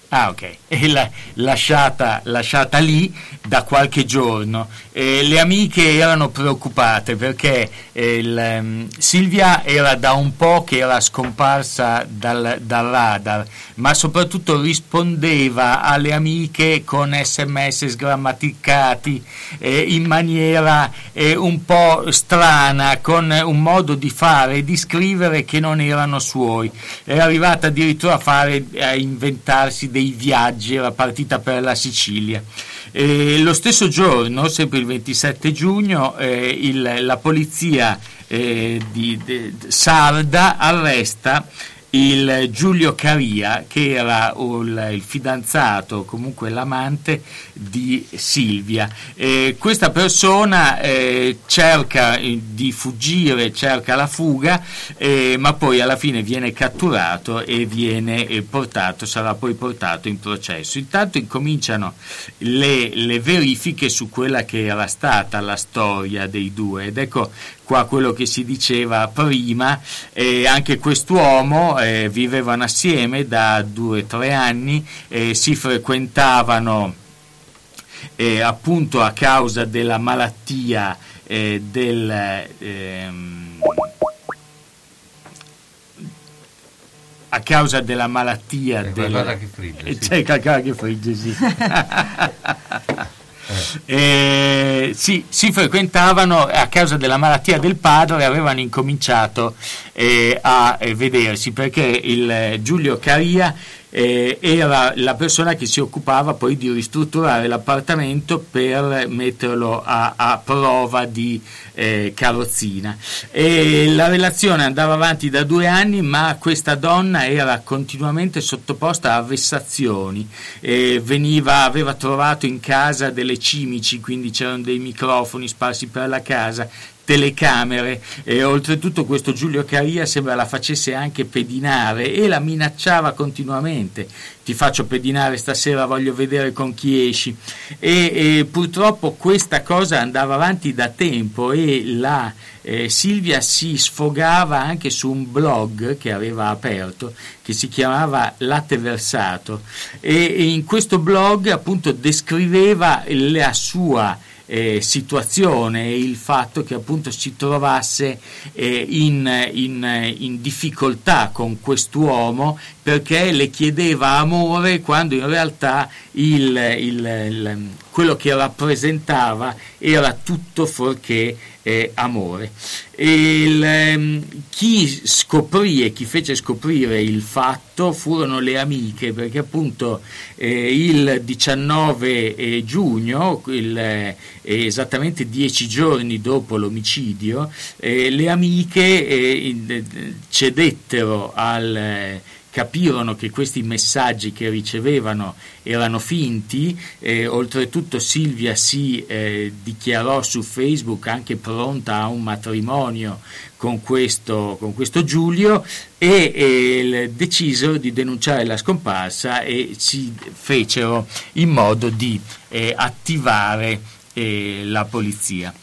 Ah, ok. E la- lasciata, lasciata lì da qualche giorno. Eh, le amiche erano preoccupate perché eh, il, ehm, Silvia era da un po' che era scomparsa dal, dal radar, ma soprattutto rispondeva alle amiche con sms sgrammaticati eh, in maniera eh, un po' strana, con un modo di fare e di scrivere che non erano suoi. È arrivata addirittura a, fare, a inventarsi dei viaggi, era partita per la Sicilia. Eh, lo stesso giorno, sempre il 27 giugno, eh, il- la polizia eh, di, de- sarda arresta il Giulio Caria che era il, fidanzato, comunque l'amante di Silvia. Eh, questa persona eh, cerca di fuggire, cerca la fuga, eh, ma poi alla fine viene catturato e viene eh, portato, sarà poi portato in processo. Intanto incominciano le, le verifiche su quella che era stata la storia dei due ed ecco qua quello che si diceva prima, eh, anche quest'uomo eh, vivevano assieme da due o tre anni, eh, si frequentavano eh, appunto a causa della malattia eh, del... Ehm, a causa della malattia del... qualcosa che frigge, Eh, sì. C'è qualcosa che frigge, sì. Eh, sì, si frequentavano a causa della malattia del padre avevano incominciato eh, a eh, vedersi perché il eh, Giulio Caria eh, era la persona che si occupava poi di ristrutturare l'appartamento per metterlo a, a prova di eh, carrozzina. E la relazione andava avanti da due anni, ma questa donna era continuamente sottoposta a vessazioni. Eh, veniva, aveva trovato in casa delle cimici, quindi c'erano dei microfoni sparsi per la casa telecamere. E oltretutto questo Giulio Caria sembra la facesse anche pedinare e la minacciava continuamente. Ti faccio pedinare stasera voglio vedere con chi esci. E, e purtroppo questa cosa andava avanti da tempo e la eh, Silvia si sfogava anche su un blog che aveva aperto che si chiamava Latte Versato. E, e in questo blog appunto descriveva la sua eh, situazione e il fatto che appunto si trovasse eh, in, in, in difficoltà con quest'uomo perché le chiedeva amore quando in realtà il, il, il, quello che rappresentava era tutto fuorché eh, amore. Il, ehm, chi scoprì e chi fece scoprire il fatto furono le amiche perché appunto eh, il 19 eh, giugno, il, eh, esattamente dieci giorni dopo l'omicidio, eh, le amiche eh, cedettero al capirono che questi messaggi che ricevevano erano finti, eh, oltretutto Silvia si eh, dichiarò su Facebook anche pronta a un matrimonio con questo, con questo Giulio e eh, decisero di denunciare la scomparsa e si fecero in modo di eh, attivare eh, la polizia.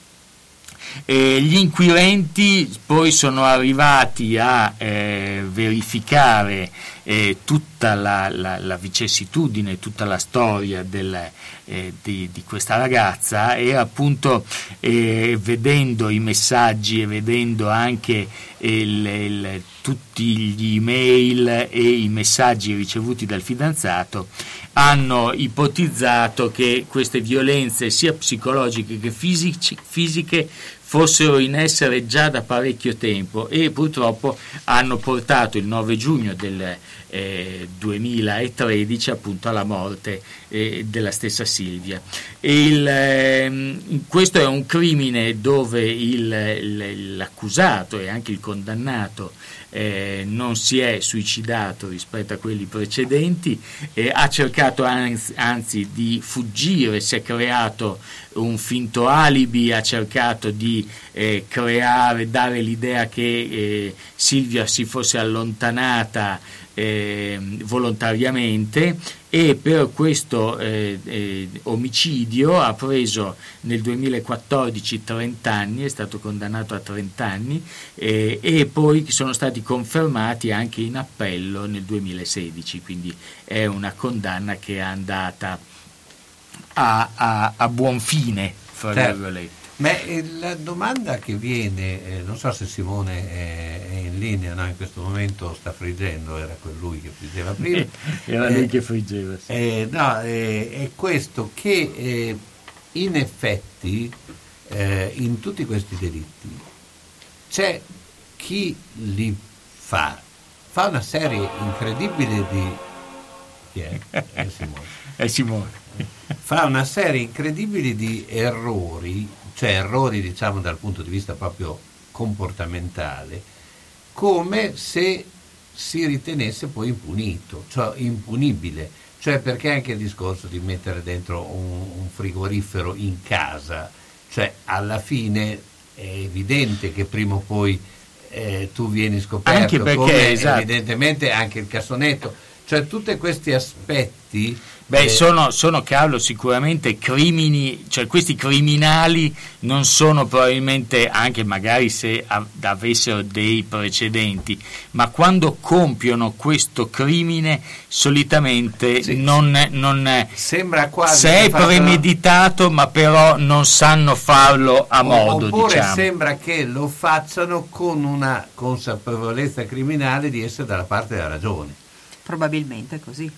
Eh, gli inquirenti poi sono arrivati a eh, verificare eh, tutta la, la, la vicissitudine, tutta la storia del, eh, di, di questa ragazza e appunto eh, vedendo i messaggi e vedendo anche il, il, tutti gli email e i messaggi ricevuti dal fidanzato hanno ipotizzato che queste violenze sia psicologiche che fisici- fisiche fossero in essere già da parecchio tempo e purtroppo hanno portato il 9 giugno del eh, 2013 appunto alla morte eh, della stessa Silvia. Il, ehm, questo è un crimine dove il- il- l'accusato e anche il condannato eh, non si è suicidato rispetto a quelli precedenti, eh, ha cercato anzi, anzi di fuggire, si è creato un finto alibi, ha cercato di eh, creare, dare l'idea che eh, Silvia si fosse allontanata eh, volontariamente e per questo eh, eh, omicidio ha preso nel 2014 30 anni, è stato condannato a 30 anni eh, e poi sono stati confermati anche in appello nel 2016, quindi è una condanna che è andata a, a- a buon fine, fra Certo. virgolette. Ma eh, la domanda che viene, eh, non so se Simone è, è in linea, no? in questo momento sta friggendo, era quel lui che friggeva prima. Era Eh, lei che friggeva. sì. eh, no, eh, è questo che eh, in effetti eh, in tutti questi delitti c'è chi li fa, fa una serie incredibile di... Chi è? È Simone. È Simone. Fa una serie incredibile di errori, cioè errori diciamo dal punto di vista proprio comportamentale, come se si ritenesse poi impunito, cioè impunibile. Cioè perché anche il discorso di mettere dentro un, un frigorifero in casa, cioè alla fine è evidente che prima o poi eh, tu vieni scoperto, Anche perché, come esatto. evidentemente anche il cassonetto, cioè tutti questi aspetti Beh, eh, sono, sono Carlo sicuramente crimini, cioè questi criminali non sono probabilmente, anche magari se av- avessero dei precedenti, ma quando compiono questo crimine solitamente non, non sembra quasi se è premeditato, ma però non sanno farlo a O- modo, Oppure diciamo. sembra che lo facciano con una consapevolezza criminale di essere dalla parte della ragione. Probabilmente è così.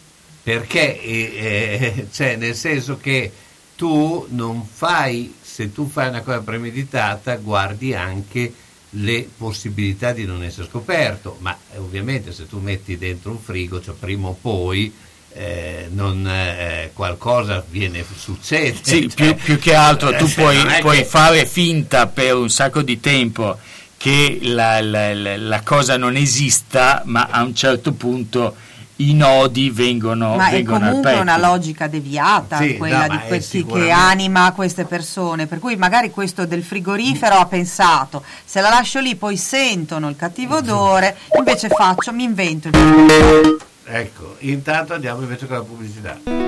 Perché, eh, eh, cioè, nel senso che tu non fai, se tu fai una cosa premeditata, guardi anche le possibilità di non essere scoperto, ma eh, ovviamente se tu metti dentro un frigo, cioè prima o poi eh, non, eh, qualcosa viene, succede. Sì, cioè, più, più che altro tu eh, puoi, non è puoi che- fare finta per un sacco di tempo che la, la- la- la cosa non esista, ma a un certo punto i nodi vengono, Ma è vengono al comunque petto. una logica deviata Sì, quella no, di è questi che anima queste persone, per cui magari questo del frigorifero ha pensato, se la lascio lì poi sentono il cattivo odore, invece faccio, mi invento il frigorifero. Ecco, intanto andiamo invece con la pubblicità.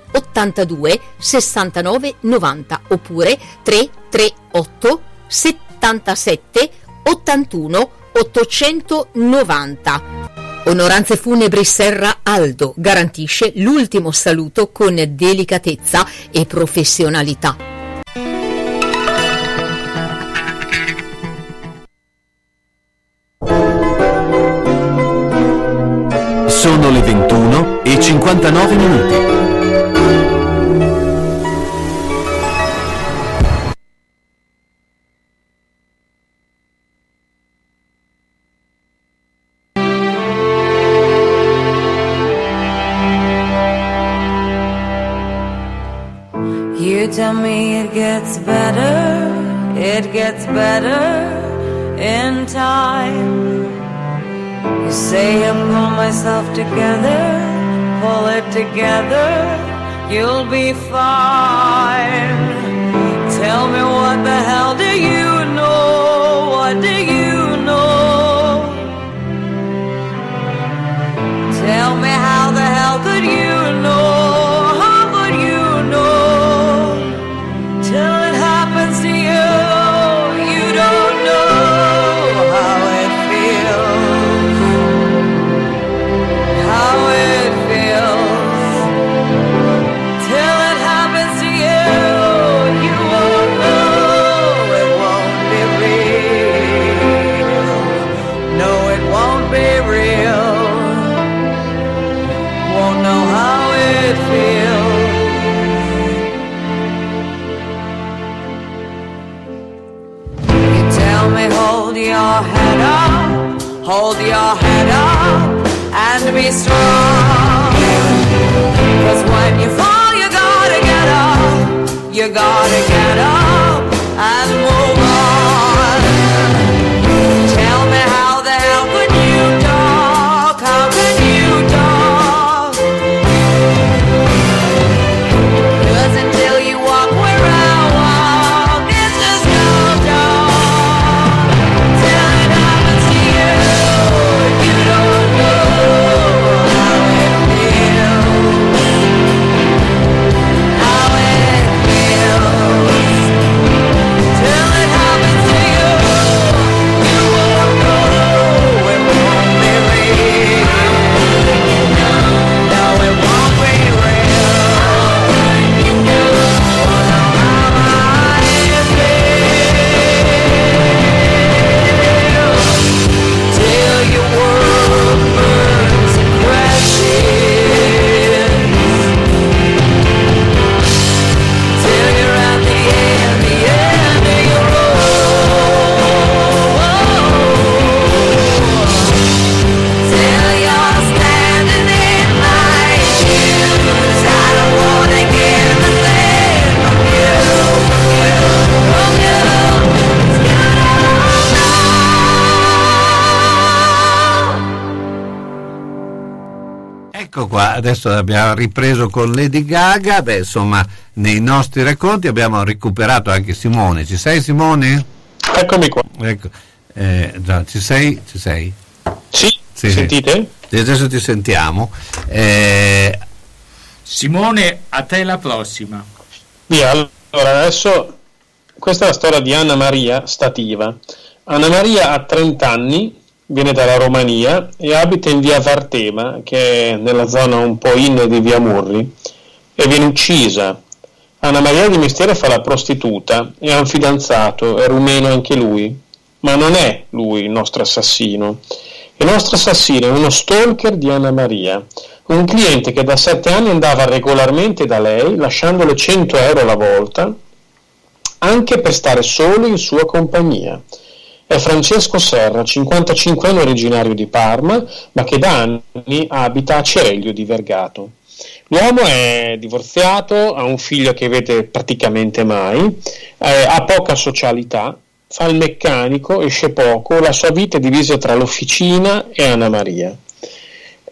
82 69 90 oppure 338 77 81 890. Onoranze Funebri Serra Aldo garantisce l'ultimo saluto con delicatezza e professionalità. Sono le 21 e 59 minuti. Gets better, it gets better in time. You say I pull myself together, pull it together, you'll be fine. Tell me what the hell do you be strong. Cause when you fall, you gotta get up. You gotta Ecco qua, adesso abbiamo ripreso con Lady Gaga, beh insomma nei nostri racconti abbiamo recuperato anche Simone, ci sei Simone? Eccomi qua. Ecco, eh, già, ci sei? Ci sei? Sì, sentite? Sì, adesso ti sentiamo. Eh, Simone, a te la prossima. Via, allora adesso questa è la storia di Anna Maria Stativa. Anna Maria ha 30 anni, viene dalla Romania e abita in via Vartema, che è nella zona un po' in di via Murri, e viene uccisa. Anna Maria di mestiere fa la prostituta e ha un fidanzato, è rumeno anche lui, ma non è lui il nostro assassino. Il nostro assassino è uno stalker di Anna Maria, un cliente che da sette anni andava regolarmente da lei, lasciandole 100 euro alla volta, anche per stare solo in sua compagnia. È Francesco Serra, 55 anni originario di Parma, ma che da anni abita a Cereglio di Vergato. L'uomo è divorziato, ha un figlio che vede praticamente mai, eh, ha poca socialità, fa il meccanico, esce poco, la sua vita è divisa tra l'officina e Anna Maria.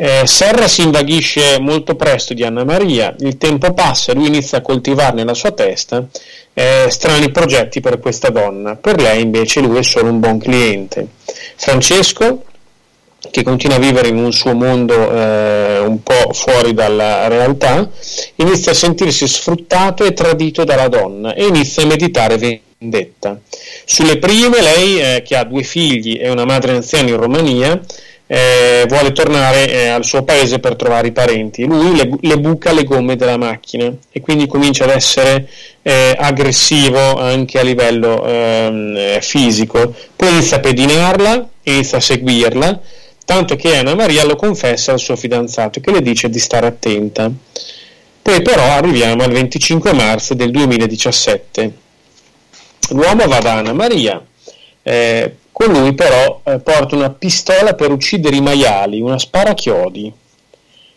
Eh, Serra si invaghisce molto presto di Anna Maria, il tempo passa e lui inizia a coltivare nella sua testa eh, strani progetti per questa donna. Per lei invece lui è solo un buon cliente. Francesco, che continua a vivere in un suo mondo eh, un po' fuori dalla realtà, inizia a sentirsi sfruttato e tradito dalla donna e inizia a meditare vendetta. Sulle prime, lei, eh, che ha due figli e una madre anziana in Romania, eh, vuole tornare eh, al suo paese per trovare i parenti. Lui le, le buca le gomme della macchina e quindi comincia ad essere eh, aggressivo anche a livello ehm, eh, fisico. Poi inizia a pedinarla, inizia a seguirla, tanto che Anna Maria lo confessa al suo fidanzato che le dice di stare attenta. Poi però arriviamo al 25 marzo del 2017. L'uomo va da Anna Maria, con lui però eh, porta una pistola per uccidere i maiali, una sparachiodi.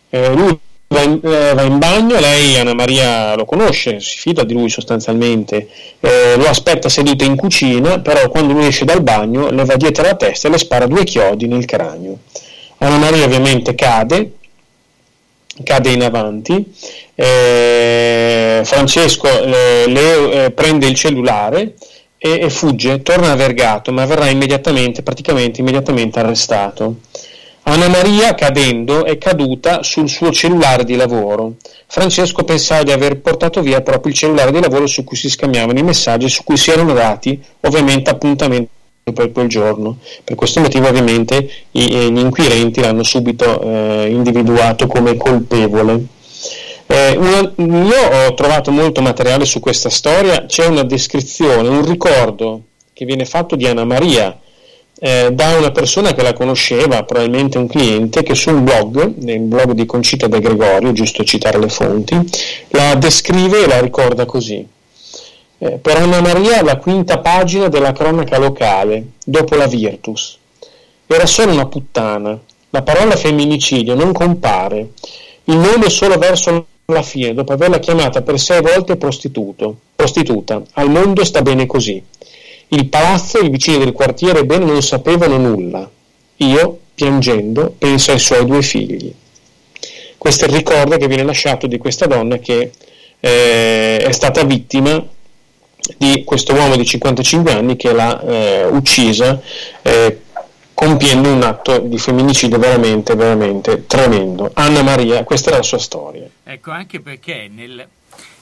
Eh, lui va in, eh, va in bagno, lei Anna Maria lo conosce, si fida di lui sostanzialmente, eh, lo aspetta seduta in cucina, però quando lui esce dal bagno le va dietro la testa e le spara due chiodi nel cranio. Anna Maria ovviamente cade, cade in avanti, eh, Francesco eh, le prende il cellulare e, e fugge, torna a Vergato, ma verrà immediatamente, praticamente immediatamente arrestato. Anna Maria, cadendo, è caduta sul suo cellulare di lavoro. Francesco pensava di aver portato via proprio il cellulare di lavoro su cui si scambiavano i messaggi, su cui si erano dati ovviamente appuntamenti per quel giorno. Per questo motivo ovviamente i, gli inquirenti l'hanno subito eh, individuato come colpevole. Eh, una, io ho trovato molto materiale su questa storia, c'è una descrizione, un ricordo che viene fatto di Anna Maria eh, da una persona che la conosceva, probabilmente un cliente, che su un blog, nel blog di Concita De Gregorio, giusto citare le fonti, la descrive e la ricorda così. Eh, per Anna Maria la quinta pagina della cronaca locale, dopo la Virtus. Era solo una puttana. La parola femminicidio non compare. Il nome solo verso la fine, dopo averla chiamata per sei volte prostituta. Al mondo sta bene così. Il palazzo e i vicini del quartiere bene non sapevano nulla. Io, piangendo, penso ai suoi due figli. Questo è il ricordo che viene lasciato di questa donna che eh, è stata vittima di questo uomo di 55 anni che l'ha eh, uccisa eh, compiendo un atto di femminicidio veramente, veramente tremendo. Anna Maria, questa è la sua storia. Ecco, anche perché nel,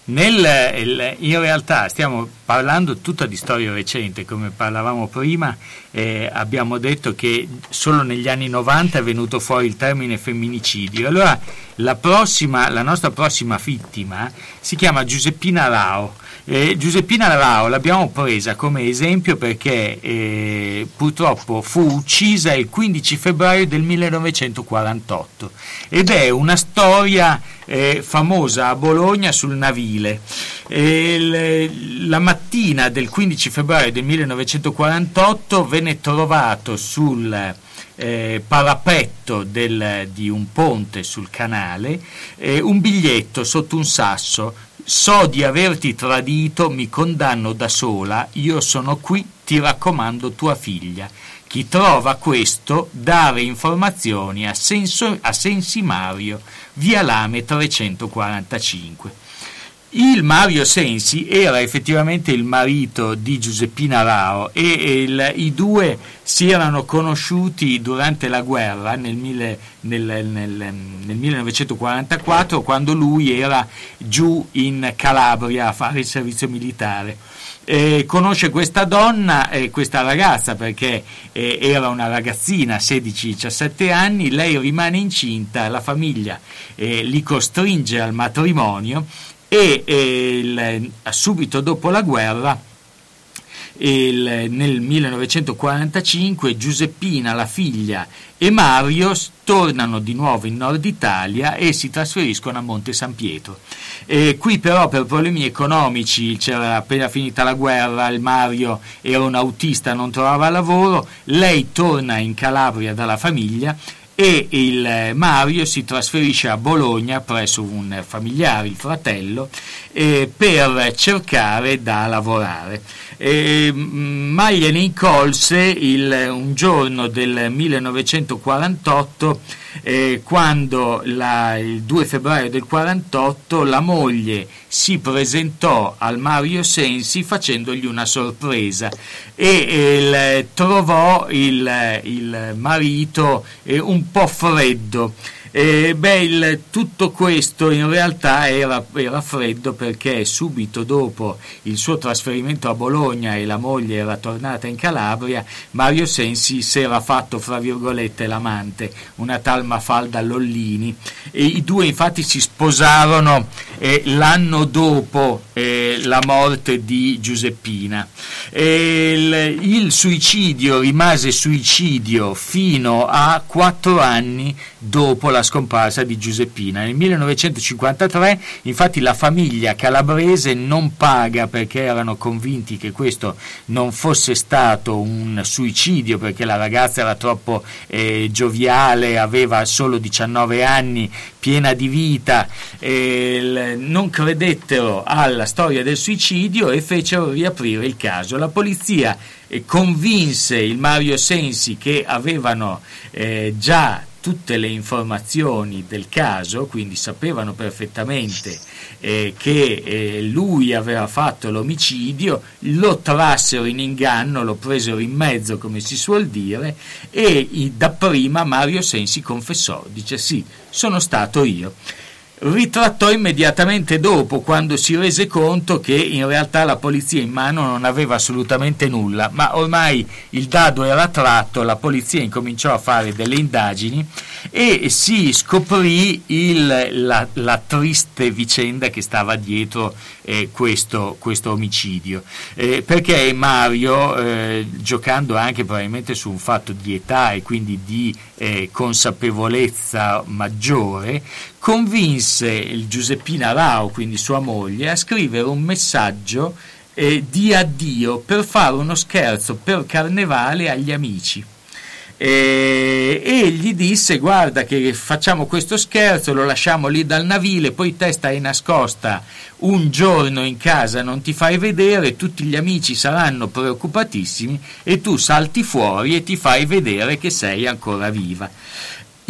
nel, in realtà stiamo parlando tutta di storia recente, come parlavamo prima, eh, abbiamo detto che solo negli anni 90 è venuto fuori il termine femminicidio. Allora la, prossima, la nostra prossima vittima si chiama Giuseppina Rao. Eh, Giuseppina Rao l'abbiamo presa come esempio perché eh, purtroppo fu uccisa il 15 febbraio del 1948 ed è una storia eh, famosa a Bologna sul Navile. E il- la mattina del 15 febbraio del 1948 venne trovato sul eh, parapetto del- di un ponte sul canale eh, un biglietto sotto un sasso. So di averti tradito, mi condanno da sola, io sono qui, ti raccomando tua figlia. Chi trova questo, dare informazioni a, Senso- a Sensi Mario, via Lame 345. Il Mario Sensi era effettivamente il marito di Giuseppina Rao e il- i due si erano conosciuti durante la guerra nel, mille- nel- nel- nel 1944 quando lui era giù in Calabria a fare il servizio militare. Eh, conosce questa donna, eh, questa ragazza perché eh, era una ragazzina, 16-17 anni, lei rimane incinta, la famiglia eh, li costringe al matrimonio e il- subito dopo la guerra il- nel 1945 Giuseppina, la figlia e Mario tornano di nuovo in Nord Italia e si trasferiscono a Monte San Pietro. E qui però per problemi economici c'era appena finita la guerra, il Mario era un autista, non trovava lavoro, lei torna in Calabria dalla famiglia e il eh, Mario si trasferisce a Bologna presso un familiare, il fratello, eh, per cercare da lavorare. Eh, mm, ma gliene incolse il- un giorno del 1948 eh, quando la- il 2 febbraio del 48 la moglie si presentò al Mario Sensi facendogli una sorpresa e il- trovò il, il marito eh, un po' freddo. Eh, beh, il- tutto questo in realtà era, era freddo perché subito dopo il suo trasferimento a Bologna e la moglie era tornata in Calabria, Mario Sensi si era fatto, fra virgolette, l'amante, una tal Mafalda Lollini. E I due infatti si sposarono eh, l'anno dopo eh, la morte di Giuseppina. Il, il suicidio rimase suicidio fino a quattro anni dopo la scomparsa di Giuseppina. Nel 1953 infatti la famiglia calabrese non paga perché erano convinti che questo non fosse stato un suicidio perché la ragazza era troppo eh, gioviale, aveva solo 19 anni, piena di vita, e il- non credettero alla storia del suicidio e fecero riaprire il caso. La polizia eh, convinse il Mario Sensi che avevano eh, già tutte le informazioni del caso, quindi sapevano perfettamente eh, che eh, lui aveva fatto l'omicidio, lo trassero in inganno, lo presero in mezzo come si suol dire e dapprima Mario Sensi confessò, dice sì, sono stato io ritrattò immediatamente dopo quando si rese conto che in realtà la polizia in mano non aveva assolutamente nulla, ma ormai il dado era tratto, la polizia incominciò a fare delle indagini e si scoprì il- la, la triste vicenda che stava dietro eh, questo, questo omicidio, Eh, perché Mario, eh, giocando anche probabilmente su un fatto di età e quindi di eh, consapevolezza maggiore, convinse il Giuseppina Rao, quindi sua moglie, a scrivere un messaggio eh, di addio per fare uno scherzo per carnevale agli amici. e, e gli disse guarda che facciamo questo scherzo, lo lasciamo lì dal navile, poi te stai nascosta un giorno in casa, non ti fai vedere, tutti gli amici saranno preoccupatissimi e tu salti fuori e ti fai vedere che sei ancora viva.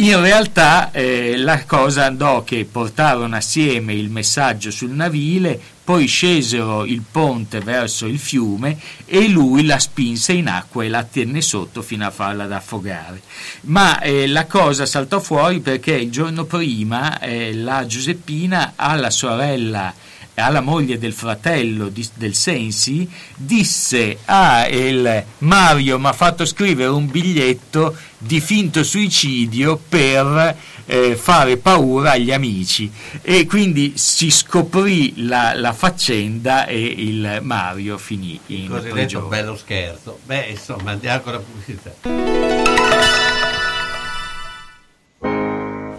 In realtà eh, la cosa andò che portarono assieme il messaggio sul navile, poi scesero il ponte verso il fiume e lui la spinse in acqua e la tenne sotto fino a farla affogare. Ma eh, la cosa saltò fuori perché il giorno prima eh, la Giuseppina alla sorella alla moglie del fratello di, del Sensi, disse a il Mario mi ha fatto scrivere un biglietto di finto suicidio per eh, fare paura agli amici e quindi si scoprì la, la faccenda e il Mario finì in cosiddetto prigione. bello scherzo. Beh, insomma, andiamo con la pubblicità.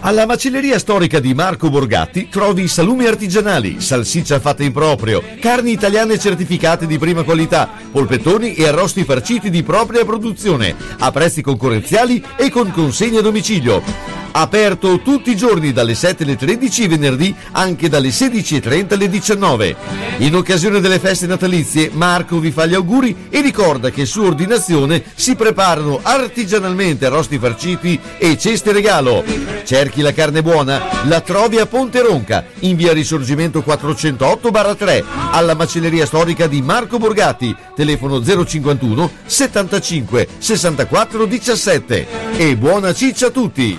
Alla macelleria storica di Marco Borgatti trovi salumi artigianali, salsiccia fatta in proprio, carni italiane certificate di prima qualità, polpettoni e arrosti farciti di propria produzione, a prezzi concorrenziali e con consegna a domicilio. Aperto tutti i giorni dalle 7 alle 13 e venerdì anche dalle 16.30 alle 19. In occasione delle feste natalizie Marco vi fa gli auguri e ricorda che su ordinazione si preparano artigianalmente arrosti farciti e ceste regalo. Cerchi la carne buona? La trovi a Ponte Ronca, in via Risorgimento 408-3, alla macelleria storica di Marco Borgatti, telefono 051 75 64 17. E buona ciccia a tutti!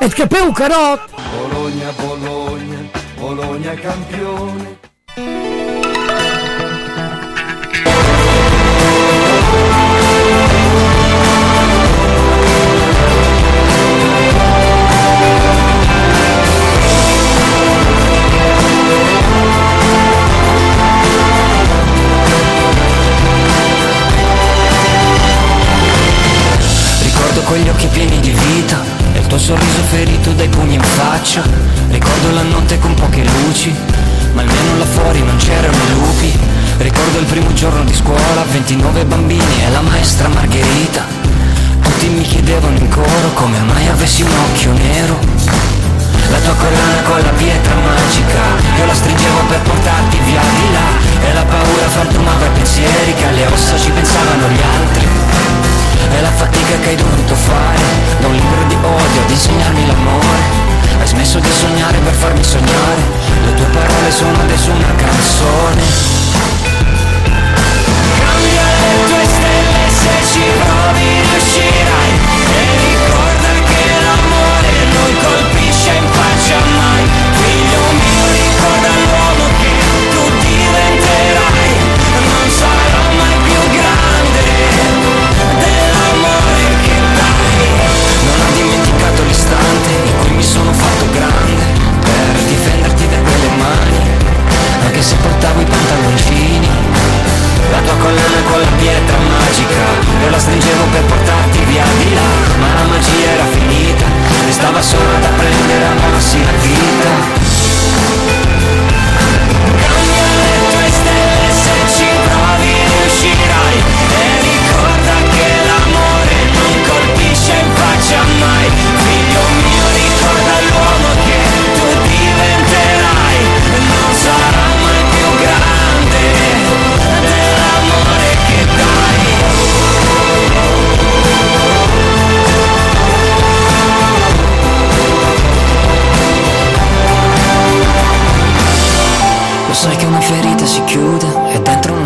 E capeu carot! Bologna, Bologna, Bologna campione. Ricordo quegli occhi pieni di vita tuo sorriso ferito dai pugni in faccia. Ricordo la notte con poche luci, ma almeno là fuori non c'erano lupi. Ricordo il primo giorno di scuola, 29 bambini e la maestra Margherita. Tutti mi chiedevano in coro come mai avessi un occhio nero. La tua collana con la pietra magica Io la stringevo per portarti via di là E la paura frantumava i pensieri Che alle ossa ci pensavano gli altri è la fatica che hai dovuto fare Da un libro di odio ad insegnarmi l'amore. Hai smesso di sognare per farmi sognare Le tue parole sono adesso una canzone. Cambia le tue stelle se ci provi riuscirai. E ricorda che l'amore non colpisce mi sono fatto grande per difenderti da quelle mani, anche se portavo i pantaloni fini, La tua collana con la pietra magica, io la stringevo per portarti via di là, ma la magia era finita, e restava solo da prendere a mano la vita.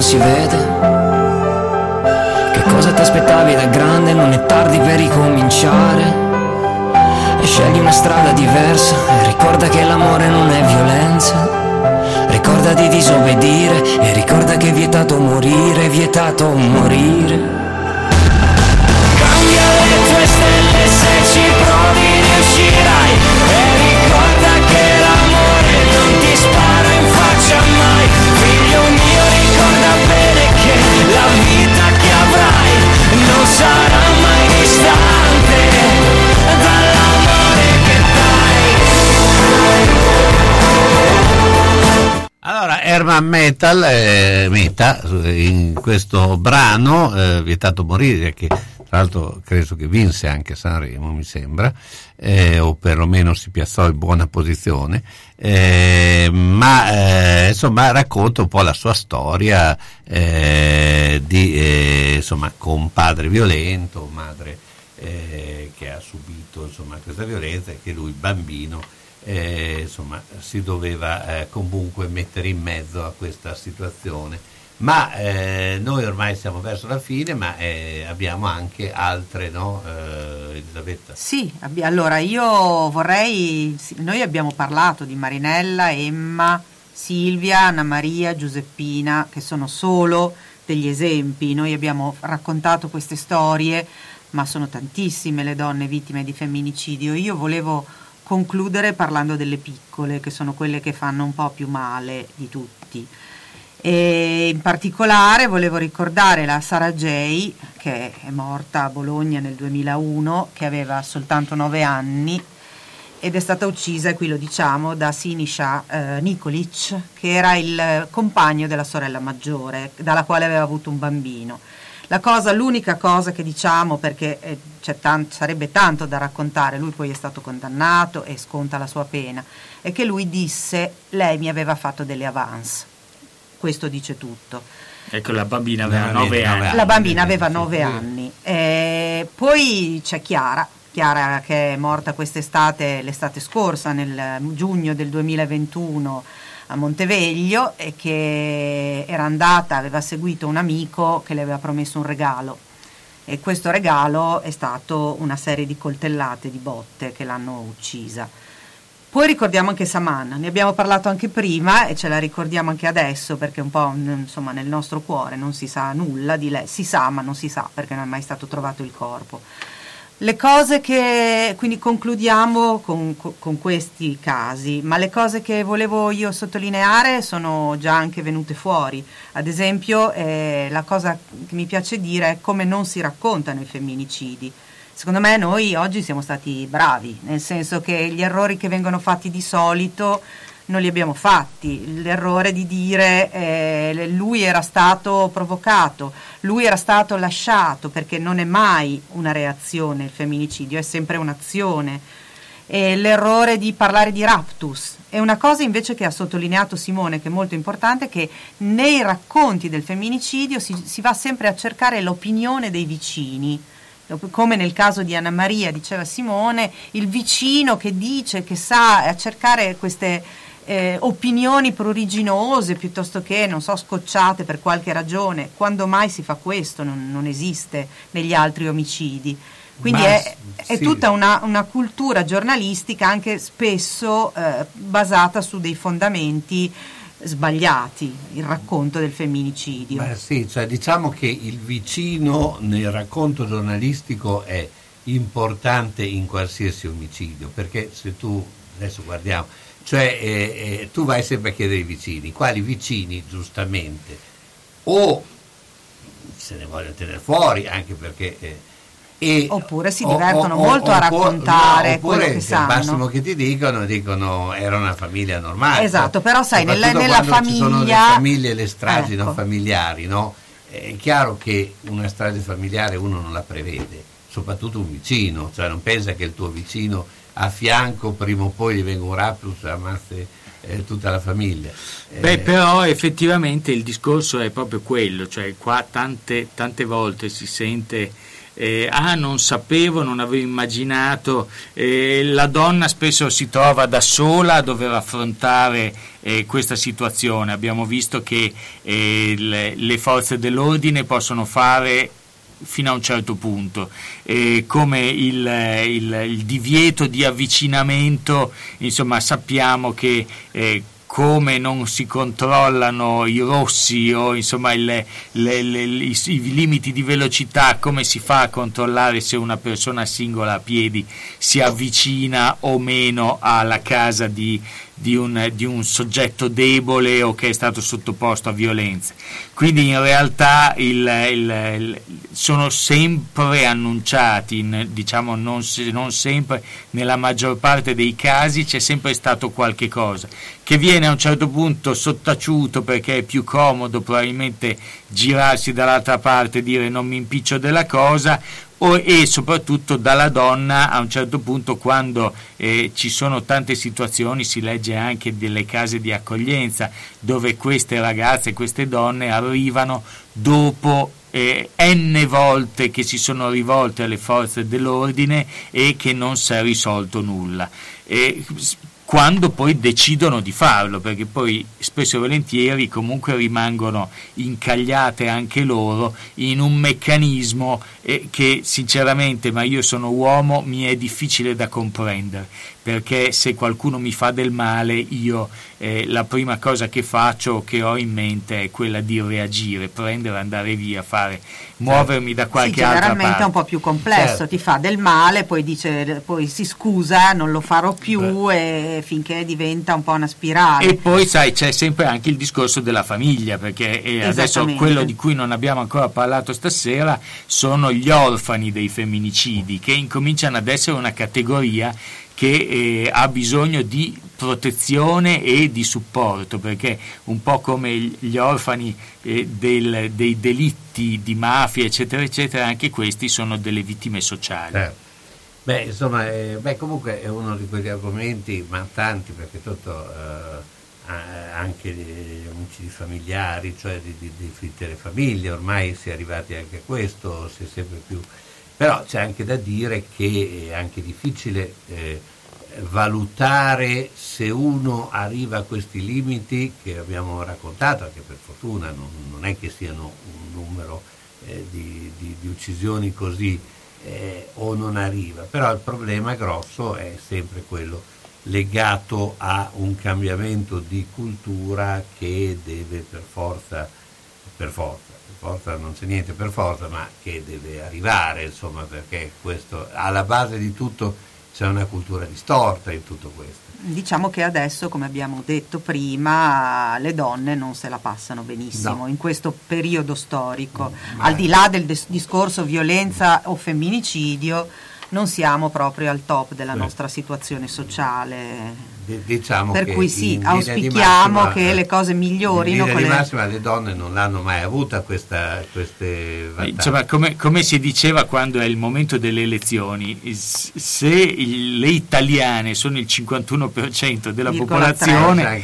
Si vede Che cosa ti aspettavi da grande? Non è tardi per ricominciare E scegli una strada diversa E ricorda che l'amore non è violenza Ricorda di disobbedire E ricorda che è vietato morire, è vietato morire Herman Metal, eh, Meta, in questo brano, eh, Vietato morire, che tra l'altro credo che vinse anche Sanremo, mi sembra, eh, o perlomeno si piazzò in buona posizione, eh, ma eh, insomma racconta un po' la sua storia eh, di, eh, insomma, con padre violento, madre eh, che ha subito insomma, questa violenza e che lui bambino eh, insomma, si doveva eh, comunque mettere in mezzo a questa situazione. Ma eh, noi ormai siamo verso la fine, ma eh, abbiamo anche altre, no, eh, Elisabetta? Sì, abbi- allora io vorrei, noi abbiamo parlato di Marinella, Emma, Silvia, Anna Maria, Giuseppina, che sono solo degli esempi, noi abbiamo raccontato queste storie, ma sono tantissime le donne vittime di femminicidio. Io volevo concludere parlando delle piccole, che sono quelle che fanno un po' più male di tutti. E in particolare volevo ricordare la Sara J, che è morta a Bologna nel 2001, che aveva soltanto 9 anni ed è stata uccisa, e qui lo diciamo, da Sinisha eh, Nikolic, che era il compagno della sorella maggiore, dalla quale aveva avuto un bambino. La cosa, l'unica cosa che diciamo, perché eh, c'è tan- sarebbe tanto da raccontare, lui poi è stato condannato e sconta la sua pena, è che lui disse lei mi aveva fatto delle avance. Questo dice tutto. Ecco, la bambina aveva No, 9 nove anni. La bambina aveva 9 anni. Eh, poi c'è Chiara, Chiara che è morta quest'estate, l'estate scorsa, nel giugno del 2021 a Monteveglio e che era andata, aveva seguito un amico che le aveva promesso un regalo e questo regalo è stato una serie di coltellate, di botte che l'hanno uccisa. Poi ricordiamo anche Saman, ne abbiamo parlato anche prima e ce la ricordiamo anche adesso perché un po' insomma, nel nostro cuore non si sa nulla di lei, si sa ma non si sa perché non è mai stato trovato il corpo. Le cose che, quindi concludiamo con, con questi casi, ma le cose che volevo io sottolineare sono già anche venute fuori. Ad esempio, eh, la cosa che mi piace dire è come non si raccontano i femminicidi. Secondo me noi oggi siamo stati bravi, nel senso che gli errori che vengono fatti di solito non li abbiamo fatti. L'errore di dire eh, lui era stato provocato, lui era stato lasciato, perché non è mai una reazione il femminicidio, è sempre un'azione. E l'errore di parlare di raptus è una cosa invece che ha sottolineato Simone, che è molto importante, che nei racconti del femminicidio si, si va sempre a cercare l'opinione dei vicini come nel caso di Anna Maria, diceva Simone, il vicino che dice, che sa, a cercare queste eh, opinioni pruriginose piuttosto che, non so, scocciate per qualche ragione. Quando mai si fa questo? Non, non esiste negli altri omicidi. Quindi Ma è, sì. tutta una, una cultura giornalistica anche spesso eh, basata su dei fondamenti sbagliati, il racconto del femminicidio. Beh, sì, cioè, diciamo che il vicino nel racconto giornalistico è importante in qualsiasi omicidio, perché se tu adesso guardiamo Cioè eh, eh, tu vai sempre a chiedere ai vicini, quali vicini giustamente o se ne vogliono tenere fuori anche perché... eh, e- Oppure si o- divertono o- molto a oppo- raccontare no, quello che il sanno. massimo che ti dicono, dicono era una famiglia normale. Esatto, però sai, nella- nella quando ci sono le famiglia- famiglie, le stragi non Ecco. familiari, no? È chiaro che una strage familiare uno non la prevede, soprattutto un vicino, cioè non pensa che il tuo vicino a fianco prima o poi gli venga un raptus e ammazzi eh, tutta la famiglia. Eh, Beh, però effettivamente il discorso è proprio quello, cioè qua tante, tante volte si sente eh, ah non sapevo, non avevo immaginato, eh, la donna spesso si trova da sola a dover affrontare eh, questa situazione, abbiamo visto che eh, le, le forze dell'ordine possono fare fino a un certo punto, eh, come il, il- il divieto di avvicinamento, insomma sappiamo che eh, come non si controllano i rossi o insomma il- le- le- i, i limiti di velocità, come si fa a controllare se una persona singola a piedi si avvicina o meno alla casa di, di un, di un soggetto debole o che è stato sottoposto a violenze. Quindi in realtà il- il- il- sono sempre annunciati, in- diciamo non, non sempre, nella maggior parte dei casi c'è sempre stato qualche cosa che viene a un certo punto sottaciuto perché è più comodo probabilmente girarsi dall'altra parte e dire non mi impiccio della cosa e soprattutto dalla donna a un certo punto quando eh, ci sono tante situazioni si legge anche delle case di accoglienza dove queste ragazze, queste donne arrivano dopo eh, n volte che si sono rivolte alle forze dell'ordine e che non si è risolto nulla. E s- quando poi decidono di farlo, perché poi spesso e volentieri comunque rimangono incagliate anche loro in un meccanismo eh, che sinceramente, ma io sono uomo, mi è difficile da comprendere, perché se qualcuno mi fa del male io eh, la prima cosa che faccio, che ho in mente è quella di reagire, prendere, andare via, fare, muovermi da Sì, qualche altra generalmente parte. è un po' più complesso, Certo. ti fa del male, poi dice poi si scusa, non lo farò più e finché diventa un po' una spirale. E poi sai c'è sempre anche il discorso della famiglia, perché eh, adesso quello di cui non abbiamo ancora parlato stasera sono gli orfani dei femminicidi, che incominciano ad essere una categoria che eh, ha bisogno di protezione e di supporto, perché un po' come gli orfani eh, del- dei delitti di mafia, eccetera, eccetera, anche questi sono delle vittime sociali. Certo. Beh, insomma, eh, beh, comunque è uno di quegli argomenti, ma tanti, perché tutto, eh, anche gli omicidi familiari, cioè di, di, di fittere famiglie, ormai si è arrivati anche a questo, si è sempre più... Però c'è anche da dire che è anche difficile eh, valutare se uno arriva a questi limiti che abbiamo raccontato, che per fortuna non, non è che siano un numero eh, di, di- di uccisioni così eh, o non arriva, però il problema grosso è sempre quello legato a un cambiamento di cultura che deve per forza, per forza, forza non c'è niente per forza, ma che deve arrivare, insomma, perché questo alla base di tutto c'è una cultura distorta in tutto questo. Diciamo che adesso, come abbiamo detto prima, le donne non se la passano benissimo No. in questo periodo storico. Al di là del dis- discorso violenza o femminicidio, non siamo proprio al top della Sì. nostra situazione sociale. D- Diciamo Per che cui sì, auspichiamo massima, che eh, le cose migliorino. In linea di le- massima le donne non l'hanno mai avuta questa, queste vantaggi. Insomma, come, come si diceva quando è il momento delle elezioni, se il- le italiane sono il 51% della tre. popolazione,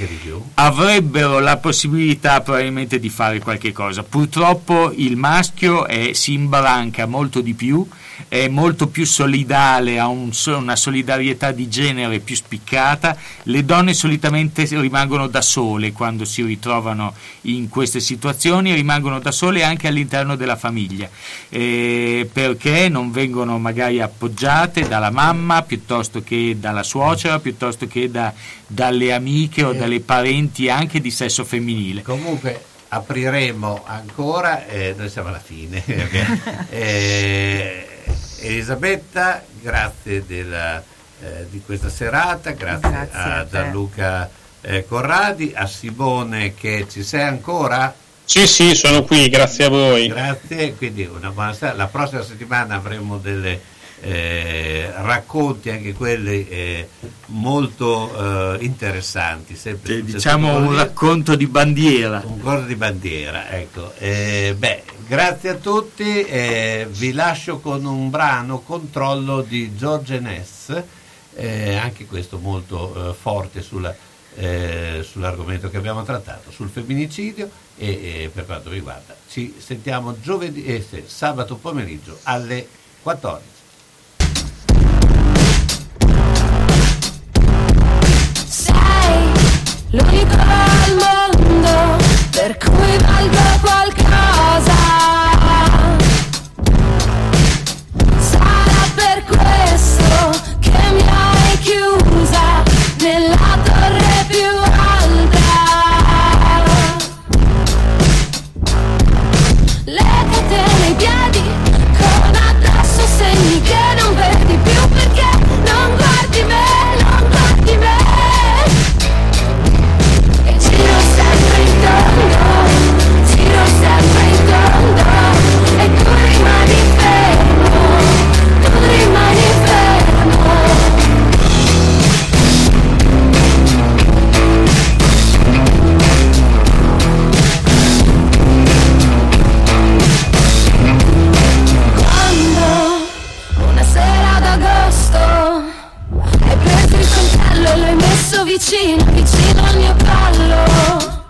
avrebbero la possibilità probabilmente di fare qualche cosa. Purtroppo il maschio è- si imbranca molto di più, è molto più solidale, ha un una solidarietà di genere più spiccata. Le donne solitamente rimangono da sole quando si ritrovano in queste situazioni, rimangono da sole anche all'interno della famiglia, eh, perché non vengono magari appoggiate dalla mamma piuttosto che dalla suocera, piuttosto che da- dalle amiche o dalle parenti anche di sesso femminile. Comunque apriremo ancora, eh, noi siamo alla fine. Eh, Elisabetta, grazie della eh, di questa serata, grazie, Grazie a. Gianluca eh, Corradi, a Simone che ci sei ancora? Sì, sì, sono qui, grazie a voi. Grazie, quindi una buona serata. La prossima settimana avremo delle eh, racconti, anche quelli eh, molto eh, interessanti. Sempre sul Diciamo settore un racconto di bandiera. un corso di bandiera, ecco. Eh, beh, grazie a tutti, eh, vi lascio con un brano Controllo di George Ness, eh, anche questo molto eh, forte sulla- eh, sull'argomento che abbiamo trattato, sul femminicidio e, per quanto mi riguarda. Ci sentiamo giovedì, eh, sabato pomeriggio alle 14. Sei l'unico al mondo per cui valgo qualcosa. Sarà vicino, vicino al mio collo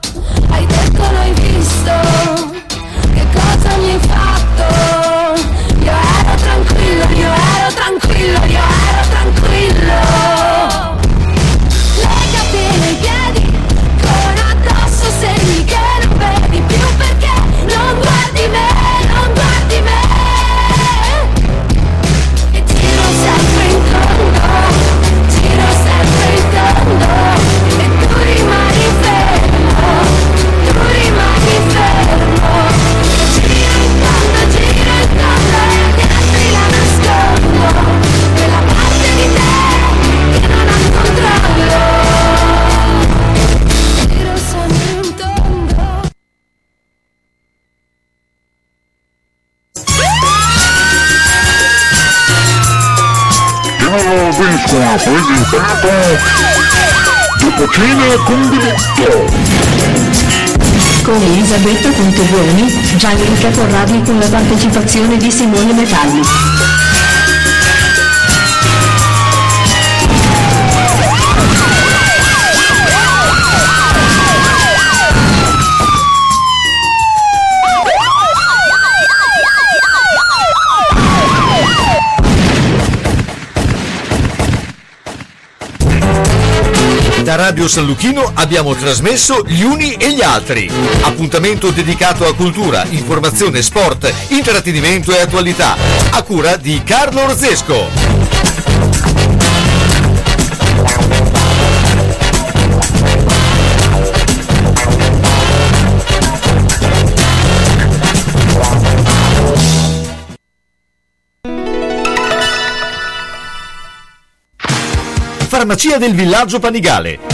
Hai detto l'hai visto, che cosa mi hai Con Elisabetta Contebuoni, Gianluca Corradi con la partecipazione di Simone Metalli. Radio San Luchino abbiamo trasmesso Gli Uni e gli Altri. Appuntamento dedicato a cultura, informazione, sport, intrattenimento e attualità. A cura di Carlo Orzesco. Farmacia del Villaggio Panigale.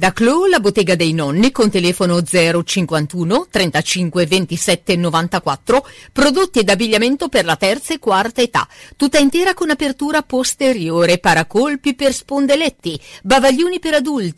Da Clou, la bottega dei nonni con telefono 051 35 27 94, prodotti ed abbigliamento per la terza e quarta età, tutta intera con apertura posteriore, paracolpi per spondeletti, bavaglioni per adulti,